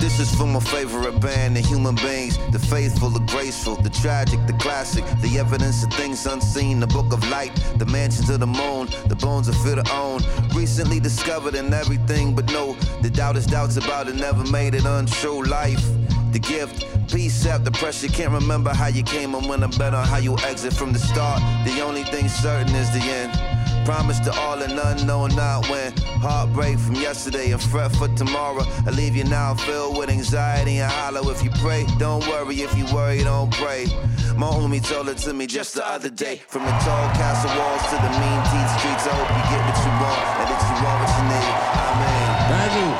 This is for my favorite band, the human beings, the faithful, the graceful, the tragic, the classic, the evidence of things unseen, the book of light, the mansions of the moon, the bones of fear to own. Recently discovered in everything, but no, the doubt is doubts about it, never made it untrue. Life, the gift, peace out the pressure. Can't remember how you came and when I'm better how you exit from the start. The only thing certain is the end. Promise to all and unknown, not when. Heartbreak from yesterday and fret for tomorrow. I leave you now filled with anxiety and hollow. If you pray, don't worry. If you worry, don't pray. My homie told it to me just the other day. From the tall castle walls to the mean teeth streets, I hope you get what you want and that you want what you need. Amen. Thank you.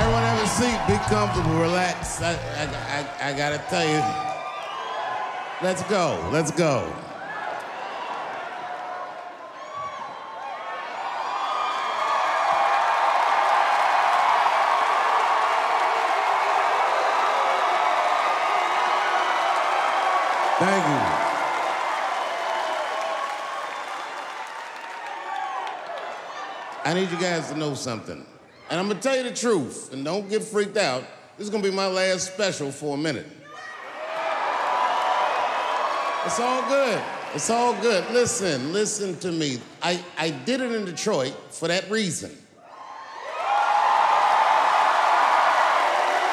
Everyone have a seat. Be comfortable. Relax. I, I, I, I gotta tell you. Let's go. Let's go. Thank you. I need you guys to know something. And I'm gonna tell you the truth, and don't get freaked out. This is gonna be my last special for a minute. It's all good. It's all good. Listen, listen to me. I, I did it in Detroit for that reason.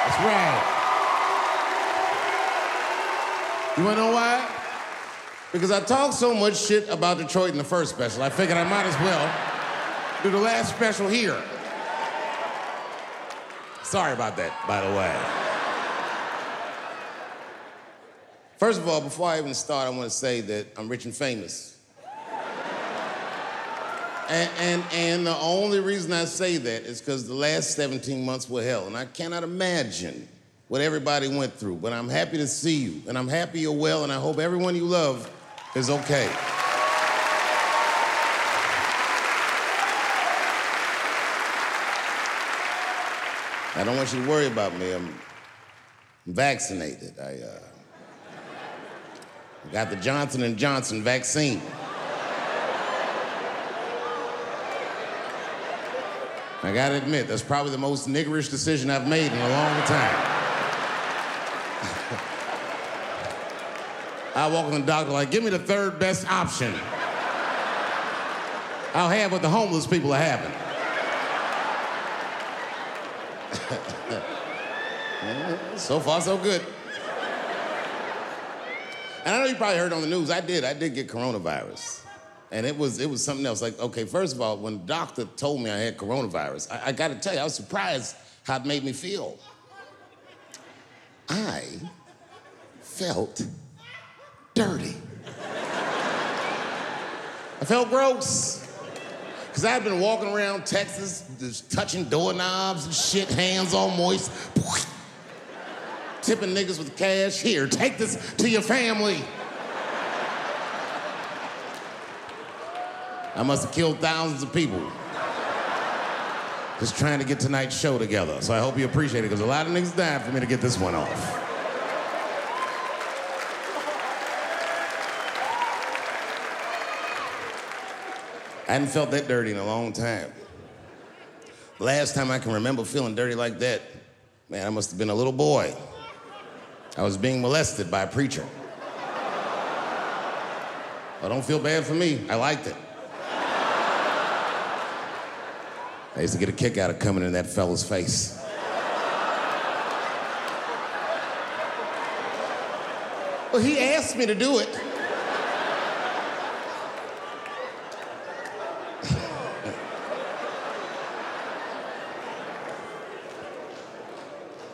That's right. You wanna know why? Because I talked so much shit about Detroit in the first special, I figured I might as well do the last special here. Sorry about that, by the way. First of all, before I even start, I want to say that I'm rich and famous. And, and, and the only reason I say that is because the last 17 months were hell, and I cannot imagine what everybody went through. But I'm happy to see you, and I'm happy you're well, and I hope everyone you love is okay. I don't want you to worry about me. I'm vaccinated. I uh, got the Johnson and Johnson vaccine. I gotta admit, that's probably the most niggerish decision I've made in a long time. I walk in the doctor like, give me the third best option. I'll have what the homeless people are having. so far, so good. And I know you probably heard on the news, I did. I did get coronavirus. And it was, it was something else. Like, okay, first of all, when the doctor told me I had coronavirus, I, I gotta tell you, I was surprised how it made me feel. I felt dirty. I felt gross. Because I've been walking around Texas, just touching doorknobs and shit, hands all moist, tipping niggas with cash. Here, take this to your family. I must have killed thousands of people just trying to get tonight's show together. So I hope you appreciate it, because a lot of niggas died for me to get this one off. I hadn't felt that dirty in a long time. Last time I can remember feeling dirty like that, man, I must have been a little boy. I was being molested by a preacher. Well, don't feel bad for me. I liked it. I used to get a kick out of coming in that fella's face. Well, he asked me to do it.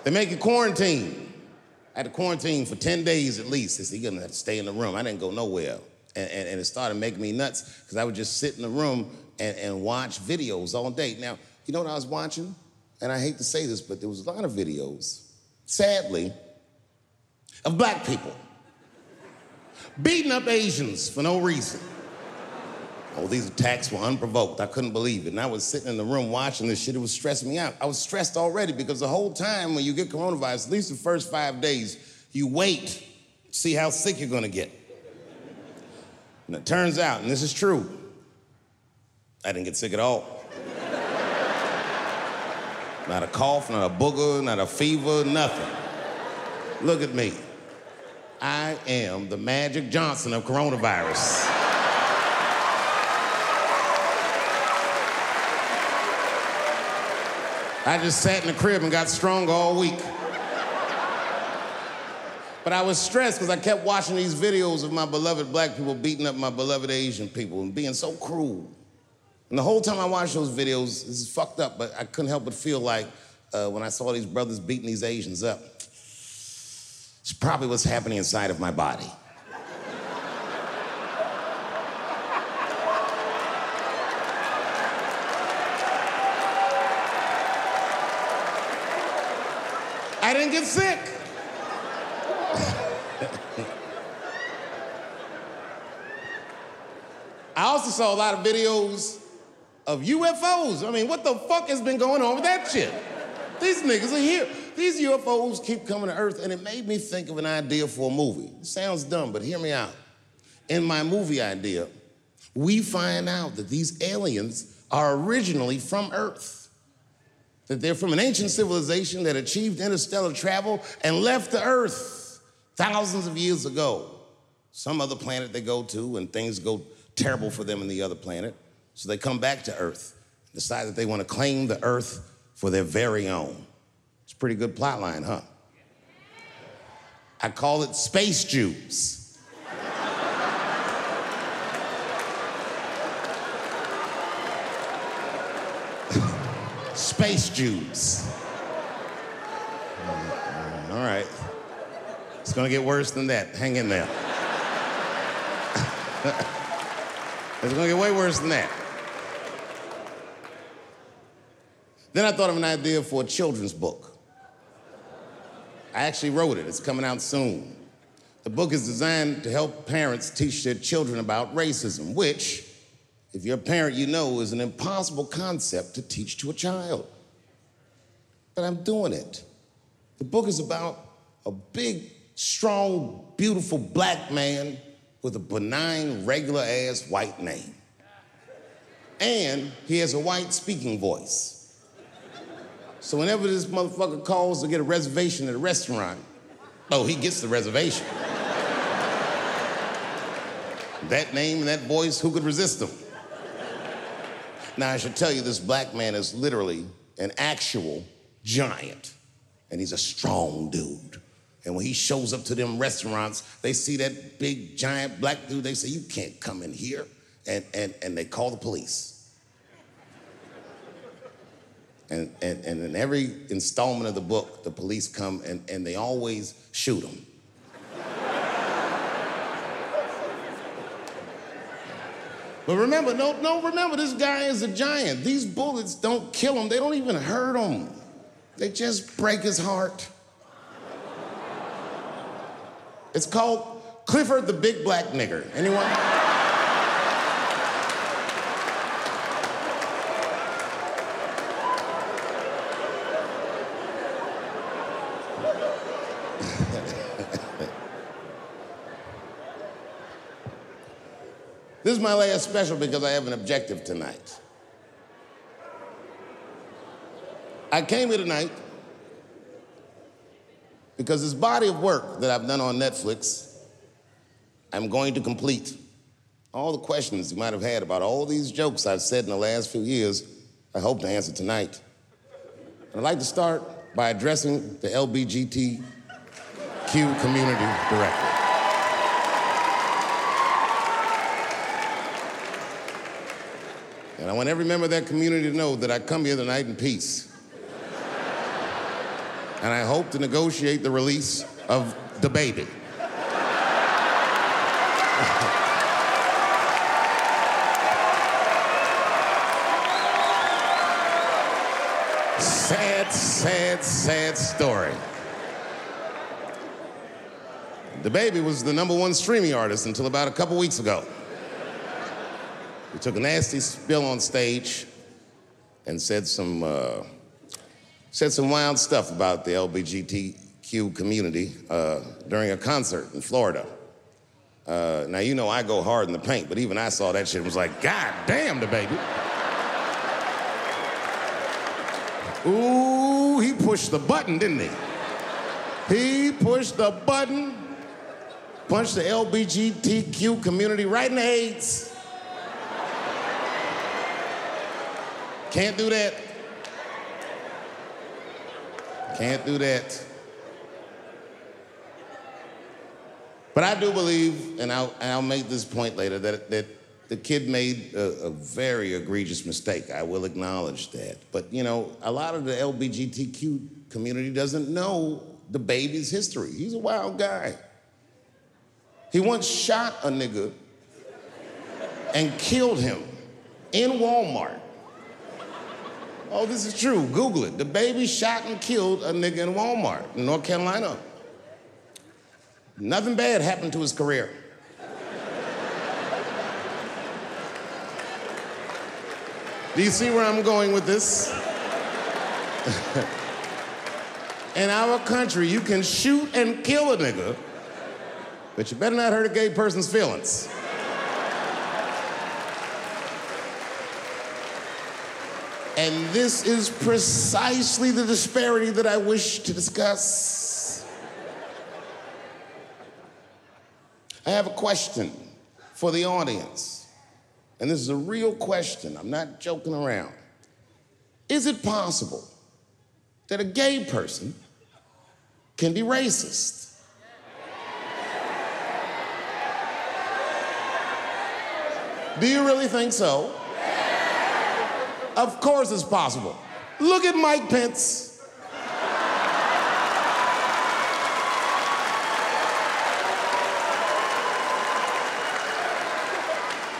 They make you quarantine. I had to quarantine for 10 days at least. You're gonna have to stay in the room. I didn't go nowhere. And, and, and it started making me nuts because I would just sit in the room and, and watch videos all day. Now, you know what I was watching? And I hate to say this, but there was a lot of videos, sadly, of black people beating up Asians for no reason. Oh, these attacks were unprovoked. I couldn't believe it. And I was sitting in the room watching this shit. It was stressing me out. I was stressed already because the whole time when you get coronavirus, at least the first five days, you wait, to see how sick you're gonna get. And it turns out, and this is true, I didn't get sick at all. Not a cough, not a booger, not a fever, nothing. Look at me. I am the Magic Johnson of coronavirus. I just sat in the crib and got strong all week. But I was stressed because I kept watching these videos of my beloved black people beating up my beloved Asian people and being so cruel. And the whole time I watched those videos, this is fucked up, but I couldn't help but feel like uh, when I saw these brothers beating these Asians up, it's probably what's happening inside of my body. I didn't get sick. I also saw a lot of videos of UFOs. I mean, what the fuck has been going on with that shit? These niggas are here. These UFOs keep coming to Earth, and it made me think of an idea for a movie. Sounds dumb, but hear me out. In my movie idea, we find out that these aliens are originally from Earth. That they're from an ancient civilization that achieved interstellar travel and left the Earth thousands of years ago. Some other planet they go to, and things go terrible for them in the other planet. So they come back to Earth, decide that they want to claim the Earth for their very own. It's a pretty good plot line, huh? I call it Space Jews. Space Jews. All right. It's gonna get worse than that. Hang in there. it's gonna get way worse than that. Then I thought of an idea for a children's book. I actually wrote it, it's coming out soon. The book is designed to help parents teach their children about racism, which, if you're a parent, you know is an impossible concept to teach to a child. But I'm doing it. The book is about a big, strong, beautiful black man with a benign, regular ass white name. And he has a white speaking voice. So whenever this motherfucker calls to get a reservation at a restaurant, oh, he gets the reservation. that name and that voice, who could resist him? Now, I should tell you, this black man is literally an actual giant, and he's a strong dude. And when he shows up to them restaurants, they see that big, giant black dude, they say, You can't come in here. And, and, and they call the police. And, and, and in every installment of the book, the police come and, and they always shoot him. But remember, no, no, remember, this guy is a giant. These bullets don't kill him, they don't even hurt him. They just break his heart. It's called Clifford the Big Black Nigger. Anyone? My last special because I have an objective tonight. I came here tonight because this body of work that I've done on Netflix, I'm going to complete. All the questions you might have had about all these jokes I've said in the last few years, I hope to answer tonight. And I'd like to start by addressing the LBGTQ community directly. And I want every member of that community to know that I come here tonight in peace. and I hope to negotiate the release of DaBaby. sad, sad, sad story. DaBaby was the number one streaming artist until about a couple weeks ago. He took a nasty spill on stage and said some, uh, said some wild stuff about the LBGTQ community uh, during a concert in Florida. Uh, now, you know I go hard in the paint, but even I saw that shit and was like, God damn DaBaby. Ooh, he pushed the button, didn't he? He pushed the button, punched the LBGTQ community right in the AIDS. Can't do that. Can't do that. But I do believe, and I'll, and I'll make this point later, that, that the kid made a, a, very egregious mistake. I will acknowledge that. But, you know, a lot of the LBGTQ community doesn't know DaBaby's history. He's a wild guy. He once shot a nigga and killed him in Walmart. Oh, this is true. Google it. DaBaby shot and killed a nigga in Walmart in North Carolina. Nothing bad happened to his career. Do you see where I'm going with this? in our country, you can shoot and kill a nigga, but you better not hurt a gay person's feelings. And this is precisely the disparity that I wish to discuss. I have a question for the audience. And this is a real question. I'm not joking around. Is it possible that a gay person can be racist? Do you really think so? Of course it's possible. Look at Mike Pence.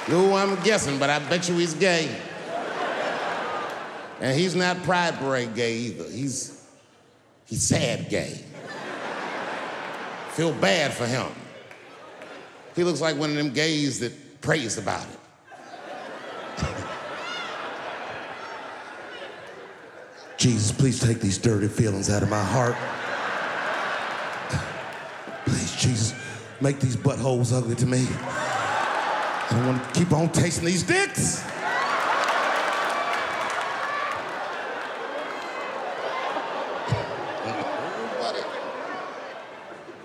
No, I'm guessing, but I bet you he's gay. And he's not Pride Parade gay either. He's he's sad gay. Feel bad for him. He looks like one of them gays that prays about it. Jesus, please take these dirty feelings out of my heart. Please, Jesus, make these buttholes ugly to me. I don't want to keep on tasting these dicks.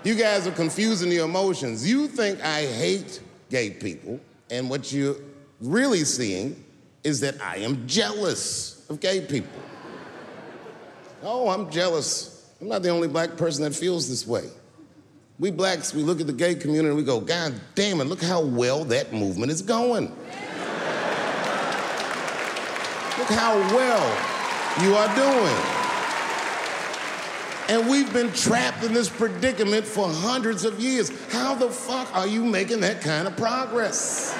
You guys are confusing the emotions. You think I hate gay people, and what you're really seeing is that I am jealous of gay people. Oh, I'm jealous. I'm not the only black person that feels this way. We blacks, we look at the gay community and we go, God damn it, look how well that movement is going. look how well you are doing. And we've been trapped in this predicament for hundreds of years. How the fuck are you making that kind of progress?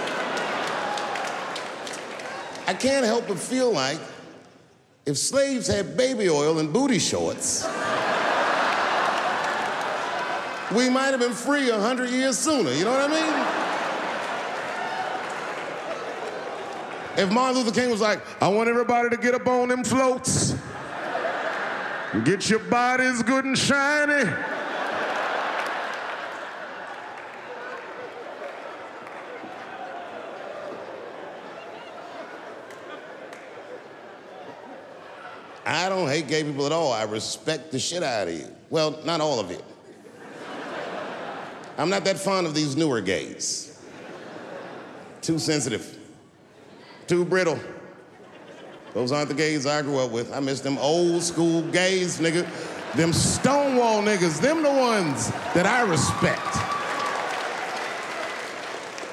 I can't help but feel like if slaves had baby oil and booty shorts, we might have been free a hundred years sooner. You know what I mean? If Martin Luther King was like, I want everybody to get up on them floats, get your bodies good and shiny. I don't hate gay people at all. I respect the shit out of you. Well, not all of you. I'm not that fond of these newer gays. Too sensitive, too brittle. Those aren't the gays I grew up with. I miss them old school gays, nigga. Them Stonewall niggas, them the ones that I respect.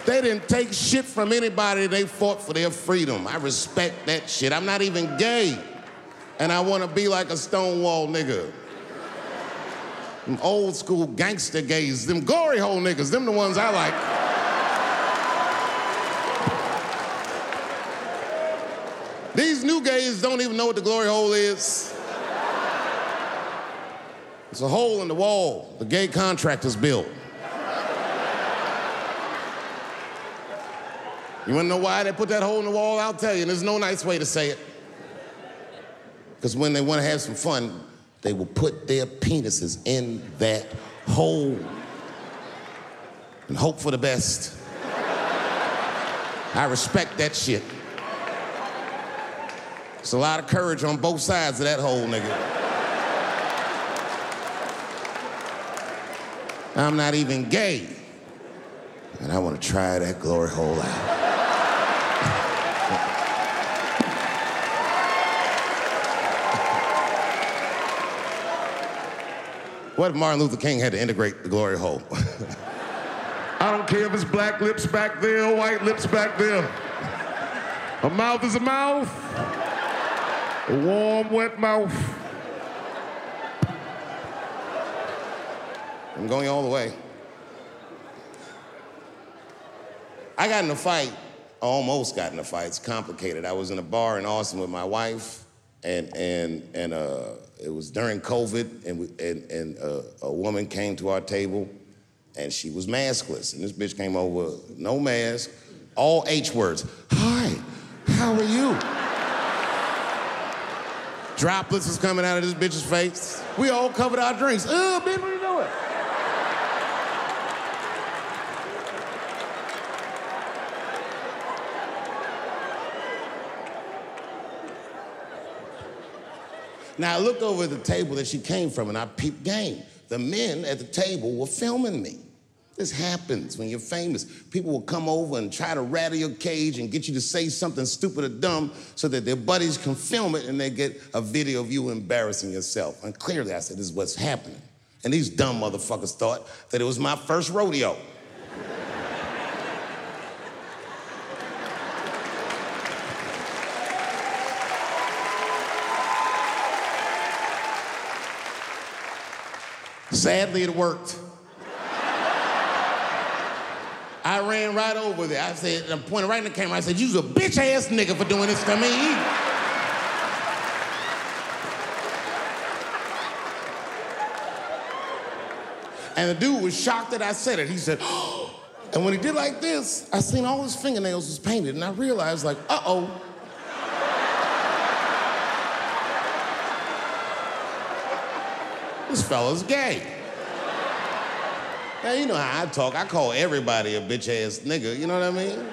They didn't take shit from anybody, they fought for their freedom. I respect that shit. I'm not even gay and I want to be like a Stonewall nigga. Them old school gangster gays, them glory hole niggas, them the ones I like. These new gays don't even know what the glory hole is. It's a hole in the wall the gay contractors built. You wanna know why they put that hole in the wall? I'll tell you, and there's no nice way to say it. Because when they want to have some fun, they will put their penises in that hole and hope for the best. I respect that shit. It's a lot of courage on both sides of that hole, nigga. I'm not even gay. And I want to try that glory hole out. What if Martin Luther King had to integrate the glory hole? I don't care if it's black lips back there, white lips back there. A mouth is a mouth. A warm, wet mouth. I'm going all the way. I got in a fight, almost got in a fight. It's complicated. I was in a bar in Austin with my wife, and and and uh, it was during COVID, and we, and and uh, a woman came to our table, and she was maskless, and this bitch came over, no mask, all H words. Hi, how are you? Droplets was coming out of this bitch's face. We all covered our drinks. Oh, bitch, what are you doing? Now I looked over at the table that she came from and I peeped game. The men at the table were filming me. This happens when you're famous. People will come over and try to rattle your cage and get you to say something stupid or dumb so that their buddies can film it and they get a video of you embarrassing yourself. And clearly I said, this is what's happening. And these dumb motherfuckers thought that it was my first rodeo. Sadly, it worked. I ran right over there. I said, I'm pointing right in the camera. I said, You's a bitch ass nigga for doing this to me. And the dude was shocked that I said it. He said, oh. And when he did like this, I seen all his fingernails was painted, and I realized, like, uh oh. This fella's gay. Now, you know how I talk. I call everybody a bitch ass nigga, you know what I mean?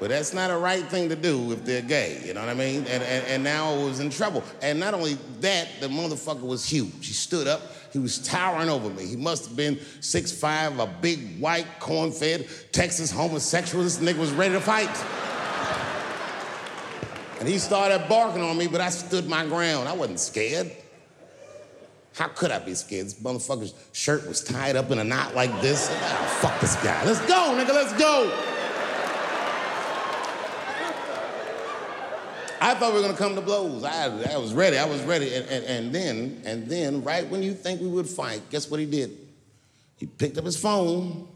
But that's not a right thing to do if they're gay, you know what I mean? And, and, and now I was in trouble. And not only that, the motherfucker was huge. He stood up, he was towering over me. He must have been 6'5, a big white corn fed Texas homosexual. This nigga was ready to fight. And he started barking on me, but I stood my ground. I wasn't scared. How could I be scared? This motherfucker's shirt was tied up in a knot like this. Oh, fuck this guy. Let's go, nigga, let's go. I thought we were gonna come to blows. I, I was ready, I was ready. And, and, and then, and then, right when you think we would fight, guess what he did? He picked up his phone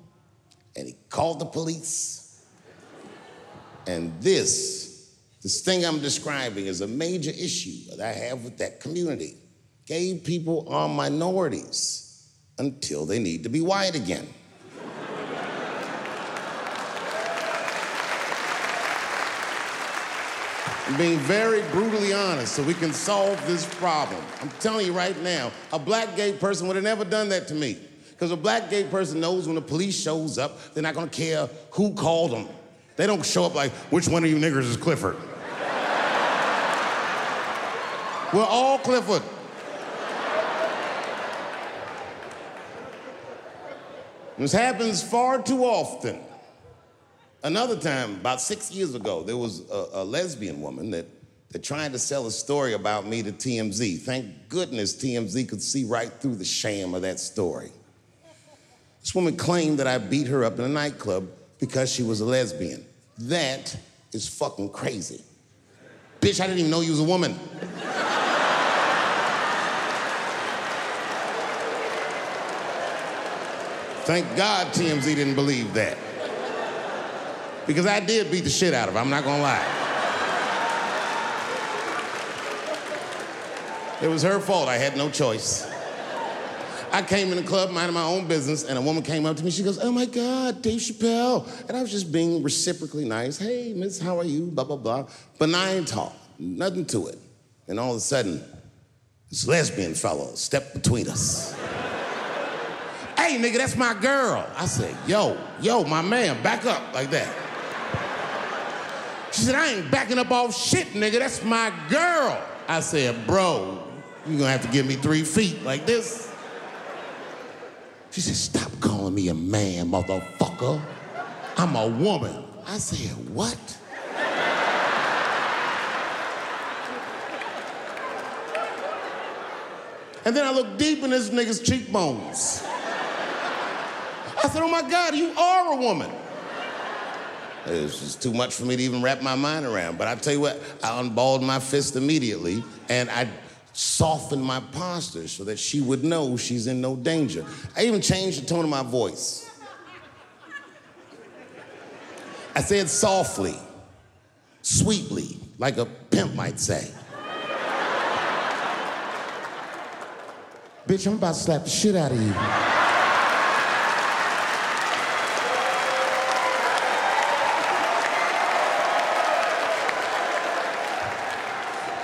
and he called the police. And this, this thing I'm describing is a major issue that I have with that community. Gay people are minorities until they need to be white again. I'm being very brutally honest so we can solve this problem. I'm telling you right now, a black gay person would have never done that to me. Because a black gay person knows when the police shows up, they're not gonna care who called them. They don't show up like, which one of you niggers is Clifford? We're all Clifford. This happens far too often. Another time, about six years ago, there was a, a, lesbian woman that, that tried to sell a story about me to TMZ. Thank goodness TMZ could see right through the sham of that story. This woman claimed that I beat her up in a nightclub because she was a lesbian. That is fucking crazy. Bitch, I didn't even know you was a woman. Thank God TMZ didn't believe that. Because I did beat the shit out of her, I'm not gonna lie. It was her fault, I had no choice. I came in the club minding my own business, and a woman came up to me. She goes, Oh my God, Dave Chappelle. And I was just being reciprocally nice. Hey, miss, how are you? Blah, blah, blah. Benign talk, nothing to it. And all of a sudden, this lesbian fellow stepped between us hey, nigga, that's my girl. I said, yo, yo, my man, back up like that. She said, I ain't backing up off shit, nigga. That's my girl. I said, bro, you're gonna have to give me three feet like this. She said, stop calling me a man, motherfucker. I'm a woman. I said, what? And then I looked deep in this nigga's cheekbones. I said, oh my God, you are a woman. It was just too much for me to even wrap my mind around. But I tell you what, I unballed my fist immediately and I softened my posture so that she would know she's in no danger. I even changed the tone of my voice. I said softly, sweetly, like a pimp might say. Bitch, I'm about to slap the shit out of you.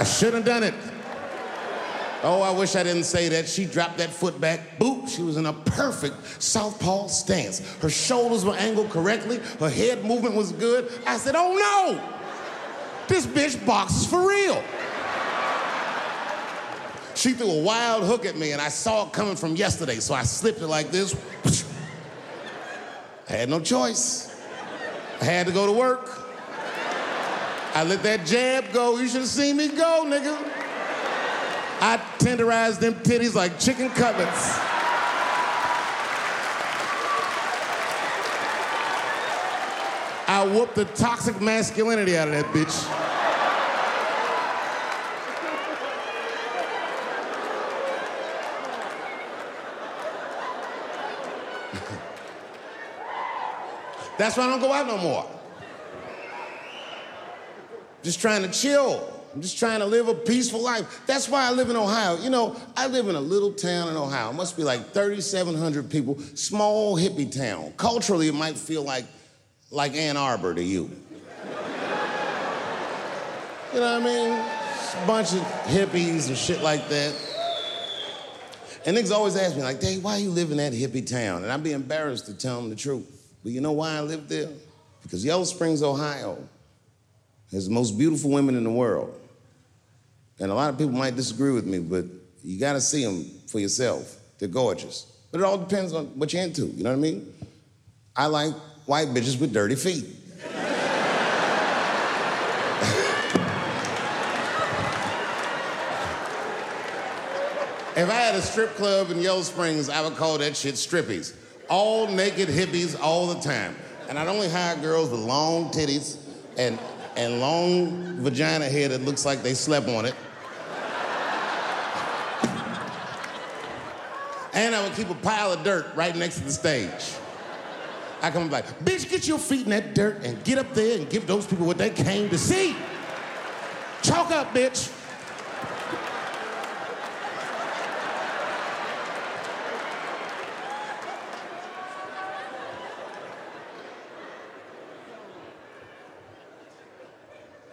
I should have done it. Oh, I wish I didn't say that. She dropped that foot back. Boop. She was in a perfect southpaw stance. Her shoulders were angled correctly. Her head movement was good. I said, oh no! This bitch boxes for real. She threw a wild hook at me and I saw it coming from yesterday, so I slipped it like this. I had no choice. I had to go to work. I let that jab go. You should have seen me go, nigga. I tenderized them titties like chicken cutlets. I whooped the toxic masculinity out of that bitch. That's why I don't go out no more. Just trying to chill. I'm just trying to live a peaceful life. That's why I live in Ohio. You know, I live in a little town in Ohio. It must be like 3,700 people, small hippie town. Culturally, it might feel like, like Ann Arbor to you. You know what I mean? A bunch of hippies and shit like that. And niggas always ask me, like, Dave, why you live in that hippie town? And I'd be embarrassed to tell them the truth. But you know why I live there? Because Yellow Springs, Ohio, has the most beautiful women in the world. And a lot of people might disagree with me, but you gotta see them for yourself. They're gorgeous. But it all depends on what you're into, you know what I mean? I like white bitches with dirty feet. if I had a strip club in Yellow Springs, I would call that shit strippies. All naked hippies all the time. And I'd only hire girls with long titties and, and long vagina hair that looks like they slept on it. And I would keep a pile of dirt right next to the stage. I come like, bitch, get your feet in that dirt and get up there and give those people what they came to see. Chalk up, bitch.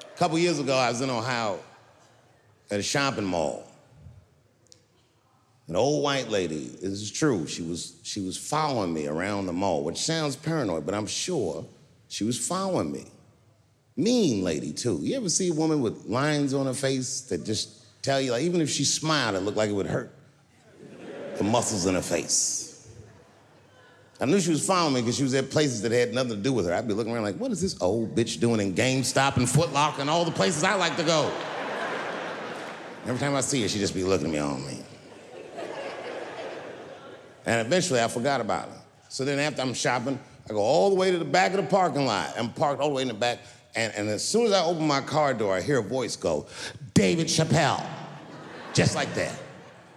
A couple years ago, I was in Ohio at a shopping mall. An old white lady, this is true, she was, she was following me around the mall, which sounds paranoid, but I'm sure she was following me. Mean lady, too. You ever see a woman with lines on her face that just tell you, like, even if she smiled, it looked like it would hurt? The muscles in her face. I knew she was following me because she was at places that had nothing to do with her. I'd be looking around like, what is this old bitch doing in GameStop and Foot Locker and all the places I like to go? Every time I see her, she'd just be looking at me on me. And eventually I forgot about her. So then after I'm shopping, I go all the way to the back of the parking lot. I'm parked all the way in the back. And, and as soon as I open my car door, I hear a voice go, David Chappelle. Just like that.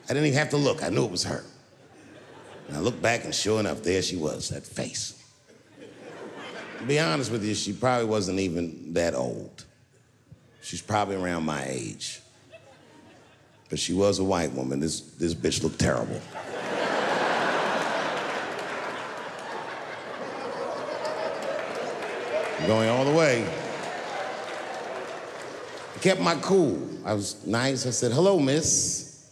I didn't even have to look. I knew it was her. And I looked back, and sure enough, there she was, that face. to be honest with you, she probably wasn't even that old. She's probably around my age. But she was a white woman. This, this bitch looked terrible. Going all the way. I kept my cool. I was nice. I said, hello, miss.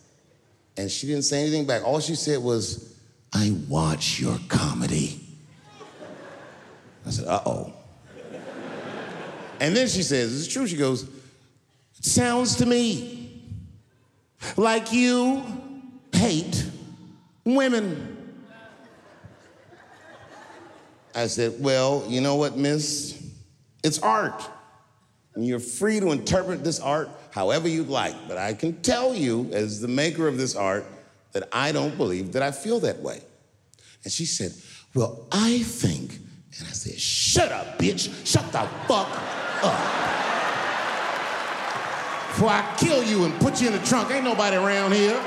And she didn't say anything back. All she said was, I watch your comedy. I said, uh oh. And then she says, It's true. She goes, Sounds to me like you hate women. I said, Well, you know what, miss? It's art. And you're free to interpret this art however you'd like. But I can tell you, as the maker of this art, that I don't believe that I feel that way. And she said, Well, I think. And I said, Shut up, bitch. Shut the fuck up. Before I kill you and put you in the trunk, ain't nobody around here.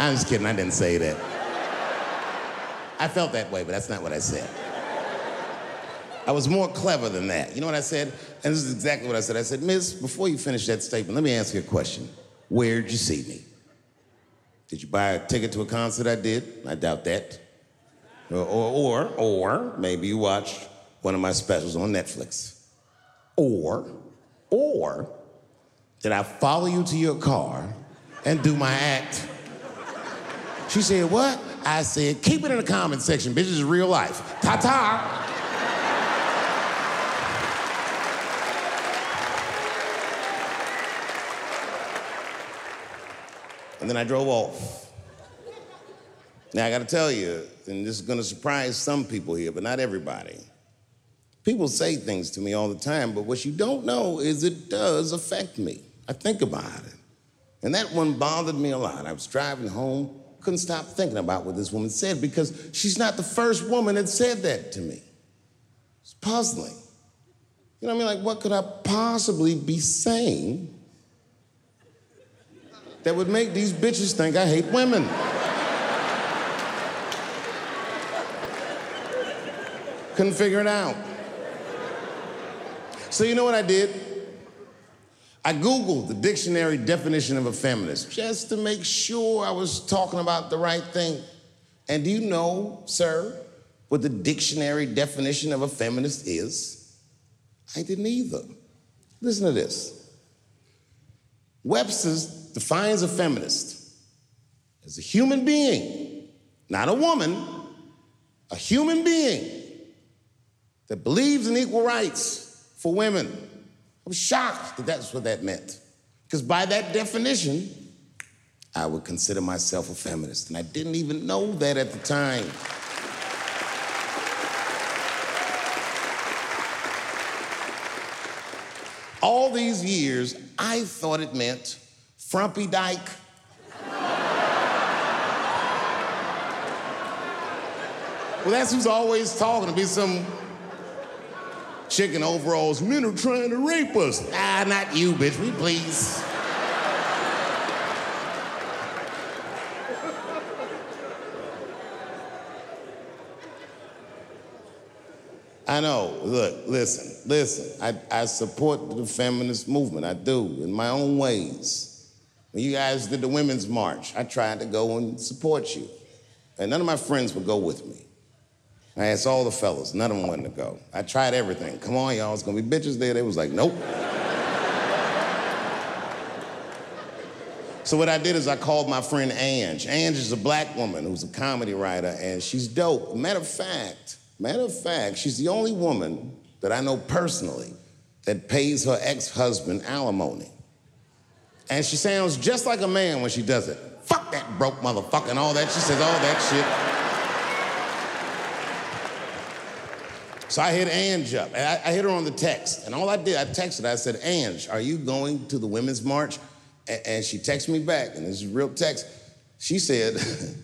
I'm just kidding, I didn't say that. I felt that way, but that's not what I said. I was more clever than that. You know what I said? And this is exactly what I said. I said, Miss, before you finish that statement, let me ask you a question. Where'd you see me? Did you buy a ticket to a concert I did? I doubt that. Or, or, or, or maybe you watched one of my specials on Netflix. Or, or, did I follow you to your car and do my act? She said, What? I said, Keep it in the comment section, bitch. This is real life. Ta ta. And then I drove off. Now, I gotta tell you, and this is gonna surprise some people here, but not everybody. People say things to me all the time, but what you don't know is it does affect me. I think about it. And that one bothered me a lot. I was driving home, couldn't stop thinking about what this woman said because she's not the first woman that said that to me. It's puzzling. You know what I mean? Like, what could I possibly be saying that would make these bitches think I hate women? Couldn't figure it out. So, you know what I did? I Googled the dictionary definition of a feminist just to make sure I was talking about the right thing. And do you know, sir, what the dictionary definition of a feminist is? I didn't either. Listen to this Webster's defines a feminist as a human being, not a woman, a human being that believes in equal rights for women I was shocked that that's what that meant. Because by that definition, I would consider myself a feminist. And I didn't even know that at the time. All these years, I thought it meant frumpy dyke. well, that's who's always talking to be some chicken overalls. Men are trying to rape us. Ah, not you, bitch. We please. I know. Look, listen, listen. I, I support the feminist movement. I do, in my own ways. When you guys did the Women's March, I tried to go and support you. And none of my friends would go with me. I asked all the fellas, none of them wanted to go. I tried everything. Come on, y'all, it's gonna be bitches there. They was like, nope. so what I did is I called my friend Ange. Ange is a black woman who's a comedy writer, and she's dope. Matter of fact, matter of fact, she's the only woman that I know personally that pays her ex-husband alimony. And she sounds just like a man when she does it. Fuck that broke motherfucker and all that. She says all that shit. So I hit Ange up, and I, I, hit her on the text. And all I did, I texted, I said, Ange, are you going to the Women's March? And, and she texted me back, and this is real text. She said,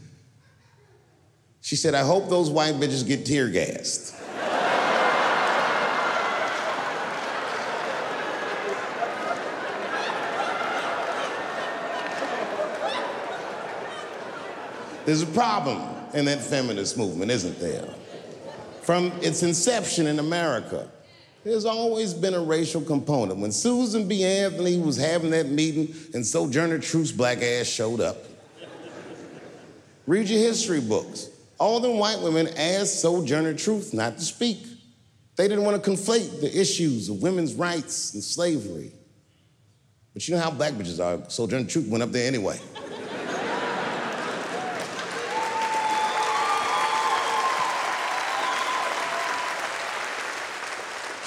she said, I hope those white bitches get tear gassed. There's a problem in that feminist movement, isn't there? From its inception in America, there's always been a racial component. When Susan B. Anthony was having that meeting and Sojourner Truth's black ass showed up, read your history books. All them white women asked Sojourner Truth not to speak. They didn't want to conflate the issues of women's rights and slavery. But you know how black bitches are. Sojourner Truth went up there anyway.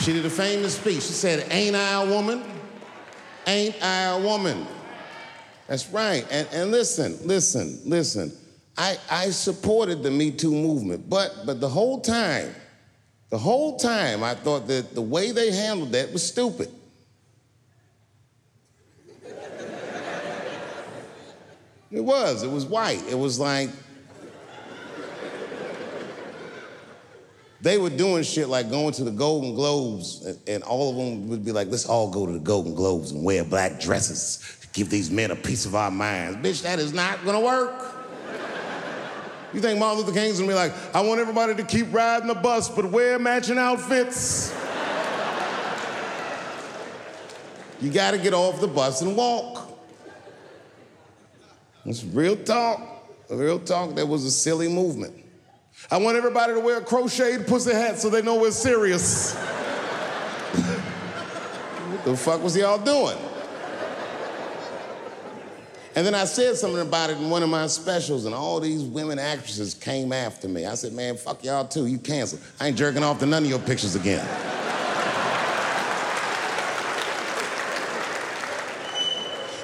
She did a famous speech. She said, Ain't I a woman? Ain't I a woman? That's right. And, and listen, listen, listen. I, I supported the Me Too movement, but, but the whole time, the whole time, I thought that the way they handled that was stupid. It was. It was white. It was like they were doing shit like going to the Golden Globes, and, and, all of them would be like, let's all go to the Golden Globes and wear black dresses to give these men a piece of our minds. Bitch, that is not gonna work. You think Martin Luther King's gonna be like, I want everybody to keep riding the bus, but wear matching outfits? you gotta get off the bus and walk. It's real talk. Real talk. That was a silly movement. I want everybody to wear a crocheted pussy hat so they know we're serious. what the fuck was y'all doing? And then I said something about it in one of my specials, and all these women actresses came after me. I said, man, fuck y'all too. You canceled. I ain't jerking off to none of your pictures again.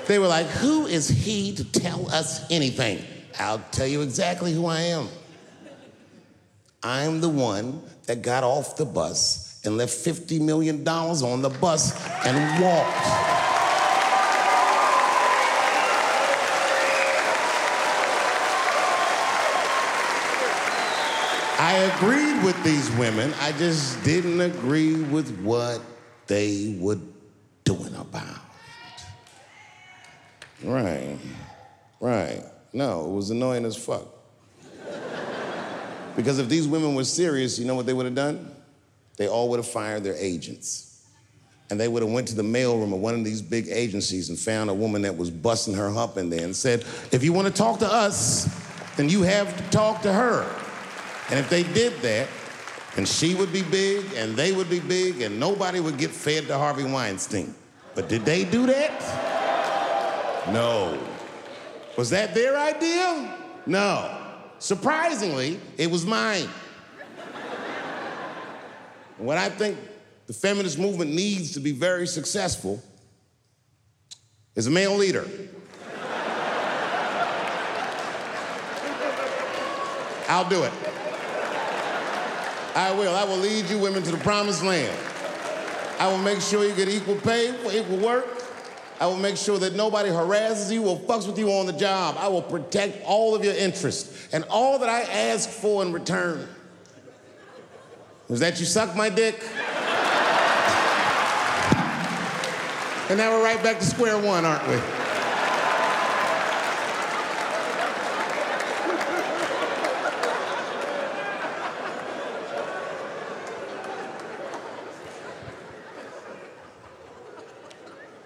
They were like, Who is he to tell us anything? I'll tell you exactly who I am. I'm the one that got off the bus and left $50 million on the bus and walked. I agreed with these women. I just didn't agree with what they were doing about. Right. Right. No, it was annoying as fuck. Because if these women were serious, you know what they would have done? They all would have fired their agents. And they would have went to the mailroom of one of these big agencies and found a woman that was busting her hump in there and said, if you want to talk to us, then you have to talk to her. And if they did that, and she would be big, and they would be big, and nobody would get fed to Harvey Weinstein. But did they do that? No. Was that their idea? No. Surprisingly, it was mine. what I think the feminist movement needs to be very successful is a male leader. I'll do it. I will. I will lead you women to the promised land. I will make sure you get equal pay for equal work. I will make sure that nobody harasses you or fucks with you on the job. I will protect all of your interests. And all that I ask for in return is that you suck my dick. and now we're right back to square one, aren't we?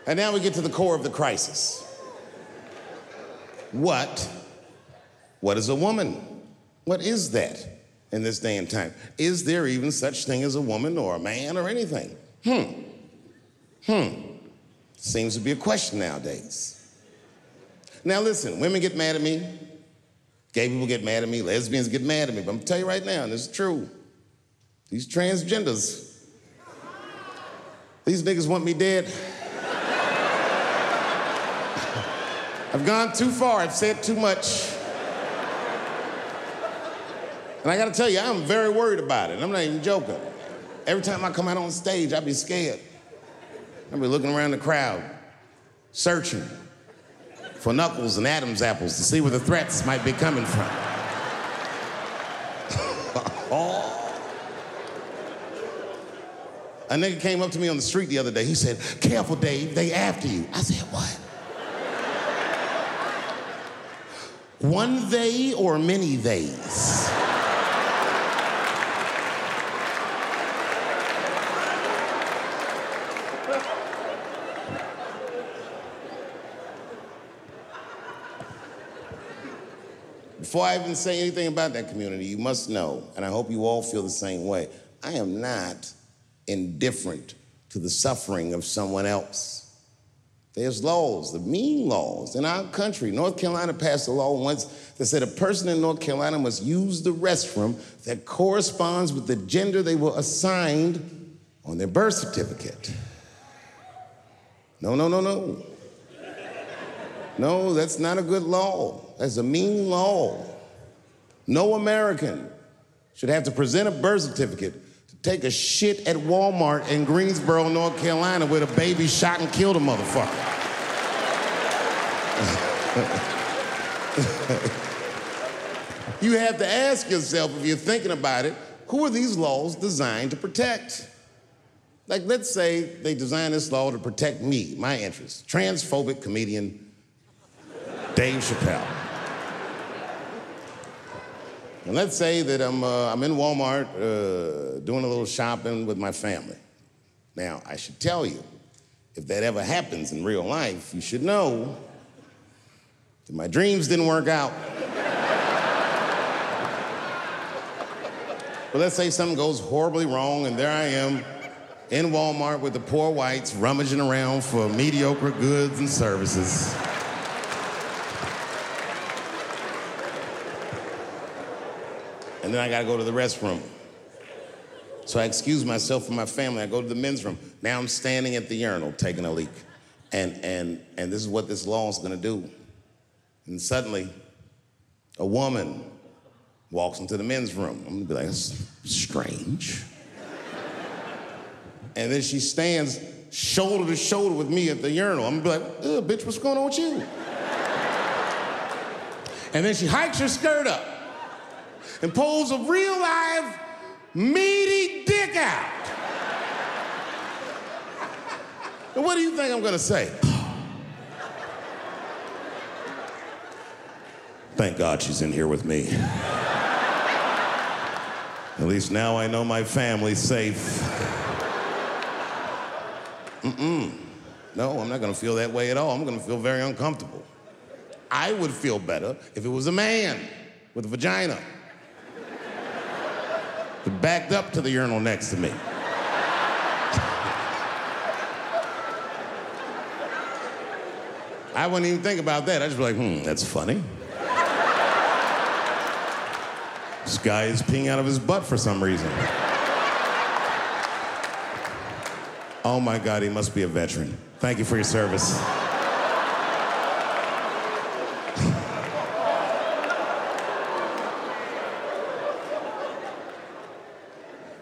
And now we get to the core of the crisis. What? What is a woman? What is that in this day and time? Is there even such thing as a woman or a man or anything? Hmm. Hmm. Seems to be a question nowadays. Now listen, women get mad at me. Gay people get mad at me. Lesbians get mad at me. But I'm gonna tell you right now, and this is true. These transgenders, these niggas want me dead. I've gone too far, I've said too much. And I gotta tell you, I'm very worried about it. I'm not even joking. Every time I come out on stage, I be scared. I be looking around the crowd, searching for knuckles and Adam's apples to see where the threats might be coming from. A nigga came up to me on the street the other day. He said, Careful, Dave, they after you. I said, What? One they or many theys? Before I even say anything about that community, you must know, and I hope you all feel the same way, I am not indifferent to the suffering of someone else. There's laws, the mean laws in our country. North Carolina passed a law once that said a person in North Carolina must use the restroom that corresponds with the gender they were assigned on their birth certificate. No, no, no, no. No, that's not a good law. That's a mean law. No American should have to present a birth certificate take a shit at Walmart in Greensboro, North Carolina, where DaBaby shot and killed a motherfucker. you have to ask yourself, if you're thinking about it, who are these laws designed to protect? Like, let's say they designed this law to protect me, my interests. Transphobic comedian Dave Chappelle. And let's say that I'm, uh, I'm in Walmart uh, doing a little shopping with my family. Now, I should tell you, if that ever happens in real life, you should know that my dreams didn't work out. but let's say something goes horribly wrong, and there I am in Walmart with the poor whites rummaging around for mediocre goods and services. And then I gotta go to the restroom. So I excuse myself from my family. I go to the men's room. Now I'm standing at the urinal taking a leak. And, and, and this is what this law is gonna do. And suddenly, a woman walks into the men's room. I'm gonna be like, that's strange. And then she stands shoulder to shoulder with me at the urinal. I'm gonna be like, bitch, what's going on with you? and then she hikes her skirt up and pulls a real live meaty dick out. and what do you think I'm gonna say? Thank God she's in here with me. At least now I know my family's safe. Mm-mm. No, I'm not gonna feel that way at all. I'm gonna feel very uncomfortable. I would feel better if it was a man with a vagina backed up to the urinal next to me. I wouldn't even think about that. I'd just be like, hmm, that's funny. this guy is peeing out of his butt for some reason. Oh my God, he must be a veteran. Thank you for your service.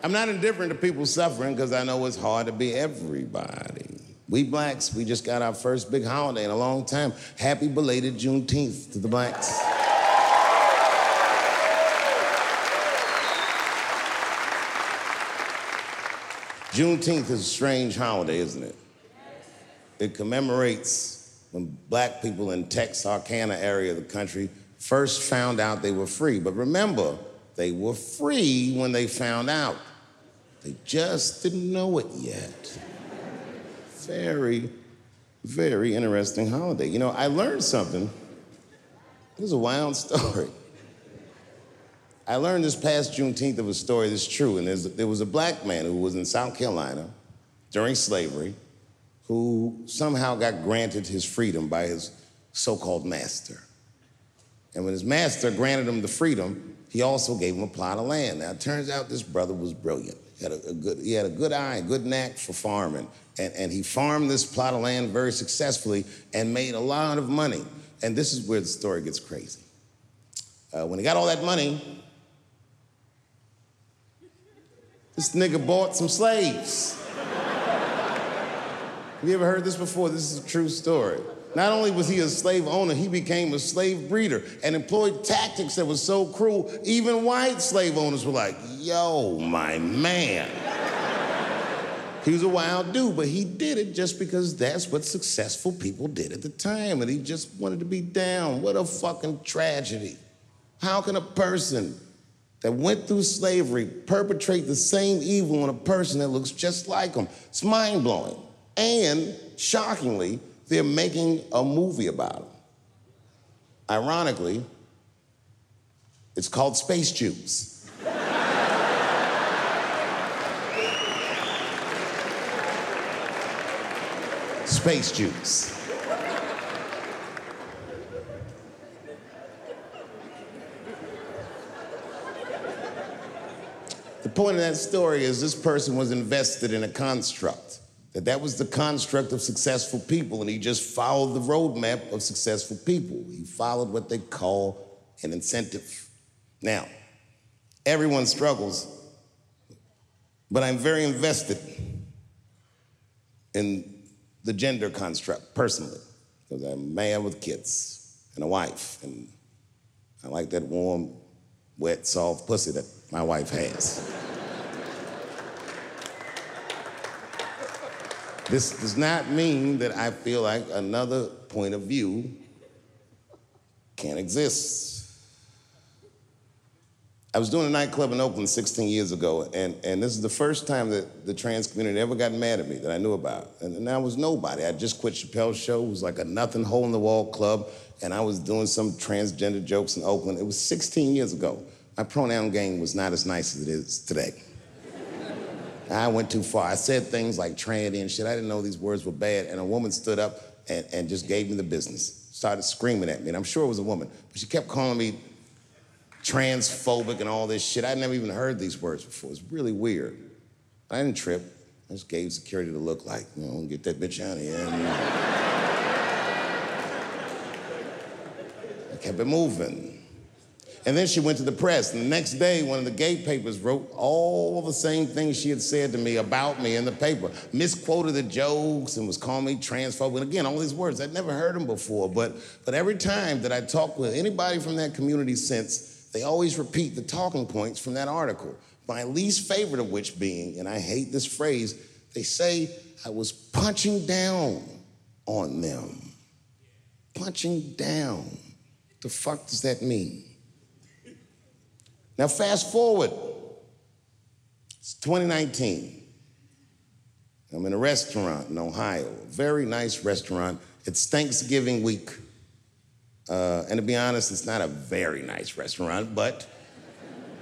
I'm not indifferent to people suffering because I know it's hard to be everybody. We blacks, we just got our first big holiday in a long time. Happy belated Juneteenth to the blacks. Juneteenth is a strange holiday, isn't it? It commemorates when black people in Texarkana area of the country first found out they were free. But remember, they were free when they found out. They just didn't know it yet. Very, very interesting holiday. You know, I learned something. This is a wild story. I learned this past Juneteenth of a story that's true, and there was a black man who was in South Carolina during slavery who somehow got granted his freedom by his so called master. And when his master granted him the freedom, he also gave him a plot of land. Now, it turns out this brother was brilliant. He had a, a good, he had a good eye, a good knack for farming. And, and he farmed this plot of land very successfully and made a lot of money. And this is where the story gets crazy. Uh, when he got all that money, this nigga bought some slaves. Have you ever heard this before? This is a true story. Not only was he a slave owner, he became a slave breeder and employed tactics that were so cruel, even white slave owners were like, yo, my man. he was a wild dude, but he did it just because that's what successful people did at the time, and he just wanted to be down. What a fucking tragedy. How can a person that went through slavery perpetrate the same evil on a person that looks just like him? It's mind blowing. And shockingly, they're making a movie about him. Ironically, it's called Space Jam 2. Space Jam 2. The point of that story is this person was invested in a construct. That that was the construct of successful people, and he just followed the roadmap of successful people. He followed what they call an incentive. Now, everyone struggles, but I'm very invested in the gender construct personally, because I'm a man with kids and a wife, and I like that warm, wet, soft pussy that my wife has. This does not mean that I feel like another point of view can't exist. I was doing a nightclub in Oakland 16 years ago, and, and this is the first time that the trans community ever got mad at me that I knew about. And, and I was nobody. I just quit Chappelle's show. It was like a nothing hole in the wall club, and I was doing some transgender jokes in Oakland. It was 16 years ago. My pronoun game was not as nice as it is today. I went too far. I said things like tranny and shit. I didn't know these words were bad. And a woman stood up and, and just gave me the business, started screaming at me. And I'm sure it was a woman, but she kept calling me transphobic and all this shit. I'd never even heard these words before. It's really weird. I didn't trip. I just gave security the look like, you know, get that bitch out of here. I kept it moving. And then she went to the press. And the next day, one of the gay papers wrote all the same things she had said to me about me in the paper. Misquoted the jokes and was calling me transphobic. And again, all these words, I'd never heard them before. But, but every time that I talk with anybody from that community since, they always repeat the talking points from that article. My least favorite of which being, and I hate this phrase, they say I was punching down on them. Punching down. The fuck does that mean? Now, fast forward. It's 2019. I'm in a restaurant in Ohio, a very nice restaurant. It's Thanksgiving week. Uh, and to be honest, it's not a very nice restaurant, but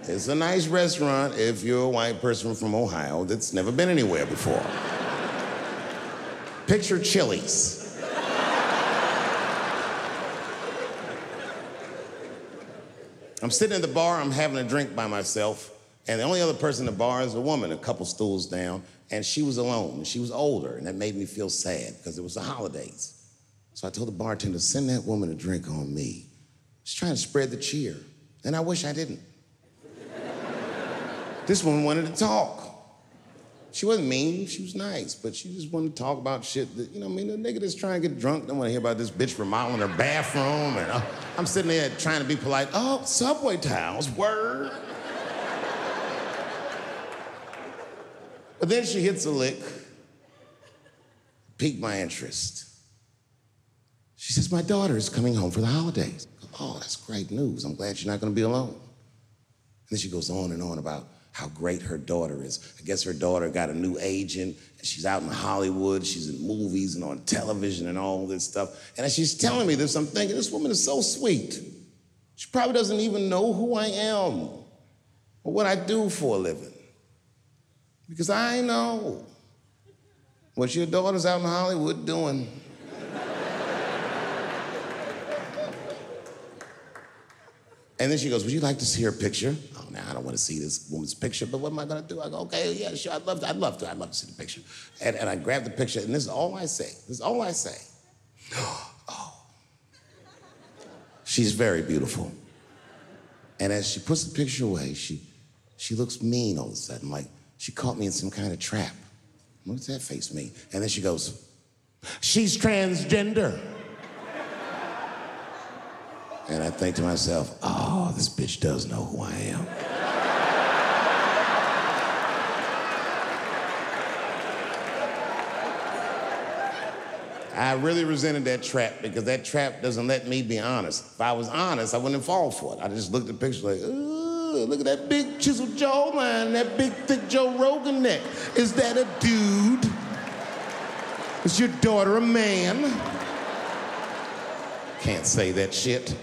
it's a nice restaurant if you're a white person from Ohio that's never been anywhere before. Picture Chili's. I'm sitting in the bar, I'm having a drink by myself, and the only other person in the bar is a woman, a couple stools down, and she was alone, and she was older, and that made me feel sad because it was the holidays. So I told the bartender, send that woman a drink on me. She's trying to spread the cheer, and I wish I didn't. this woman wanted to talk. She wasn't mean, she was nice, but she just wanted to talk about shit that, you know, I mean, the nigga that's trying to get drunk don't want to hear about this bitch remodeling her bathroom. And uh, I'm sitting there trying to be polite. Oh, subway towels, word. but then she hits a lick, piqued my interest. She says, My daughter is coming home for the holidays. Oh, that's great news. I'm glad you're not gonna be alone. And then she goes on and on about how great her daughter is. I guess her daughter got a new agent, and she's out in Hollywood, she's in movies and on television and all this stuff. And as she's telling me this, I'm thinking, this woman is so sweet. She probably doesn't even know who I am or what I do for a living. Because I know what your daughter's out in Hollywood doing. And then she goes, Would you like to see her picture? Now I don't want to see this woman's picture, but what am I going to do? I go, Okay, yeah, sure, I'd love to. I'd love to. I'd love to see the picture. And, and I grab the picture, and this is all I say. This is all I say. Oh, she's very beautiful. And as she puts the picture away, she, she looks mean all of a sudden, like she caught me in some kind of trap. What does that face mean? And then she goes, She's transgender. And I think to myself, oh, this bitch does know who I am. I really resented that trap because that trap doesn't let me be honest. If I was honest, I wouldn't fall for it. I just looked at the picture like, ooh, look at that big chiseled jawline, that big thick Joe Rogan neck. Is that a dude? Is your daughter a man? Can't say that shit.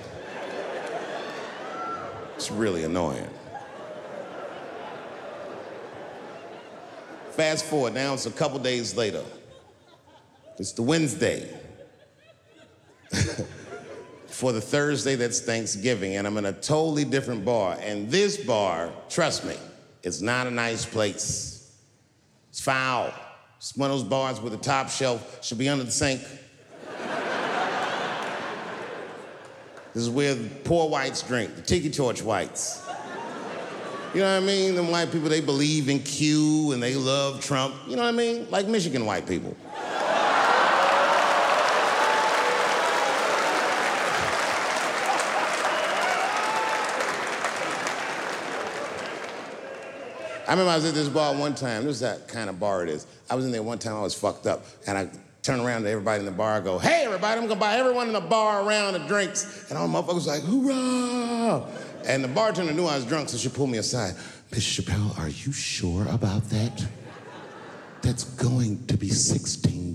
It's really annoying. Fast forward, now it's a couple days later. It's the Wednesday. For the Thursday that's Thanksgiving, and I'm in a totally different bar. And this bar, trust me, It's not a nice place. It's foul. It's one of those bars where the top shelf should be under the sink. This is where poor whites drink, the tiki torch whites. You know what I mean? Them white people, they believe in Q and they love Trump. You know what I mean? Like Michigan white people. I remember I was at this bar one time. This is that kind of bar it is. I was in there one time, I was fucked up. And I turned around to everybody in the bar, go, hey, everybody, I'm gonna buy everyone in the bar around the drinks. And all the motherfuckers like, hoorah! And the bartender knew I was drunk, so she pulled me aside. Miss Chappelle, are you sure about that? That's going to be $16.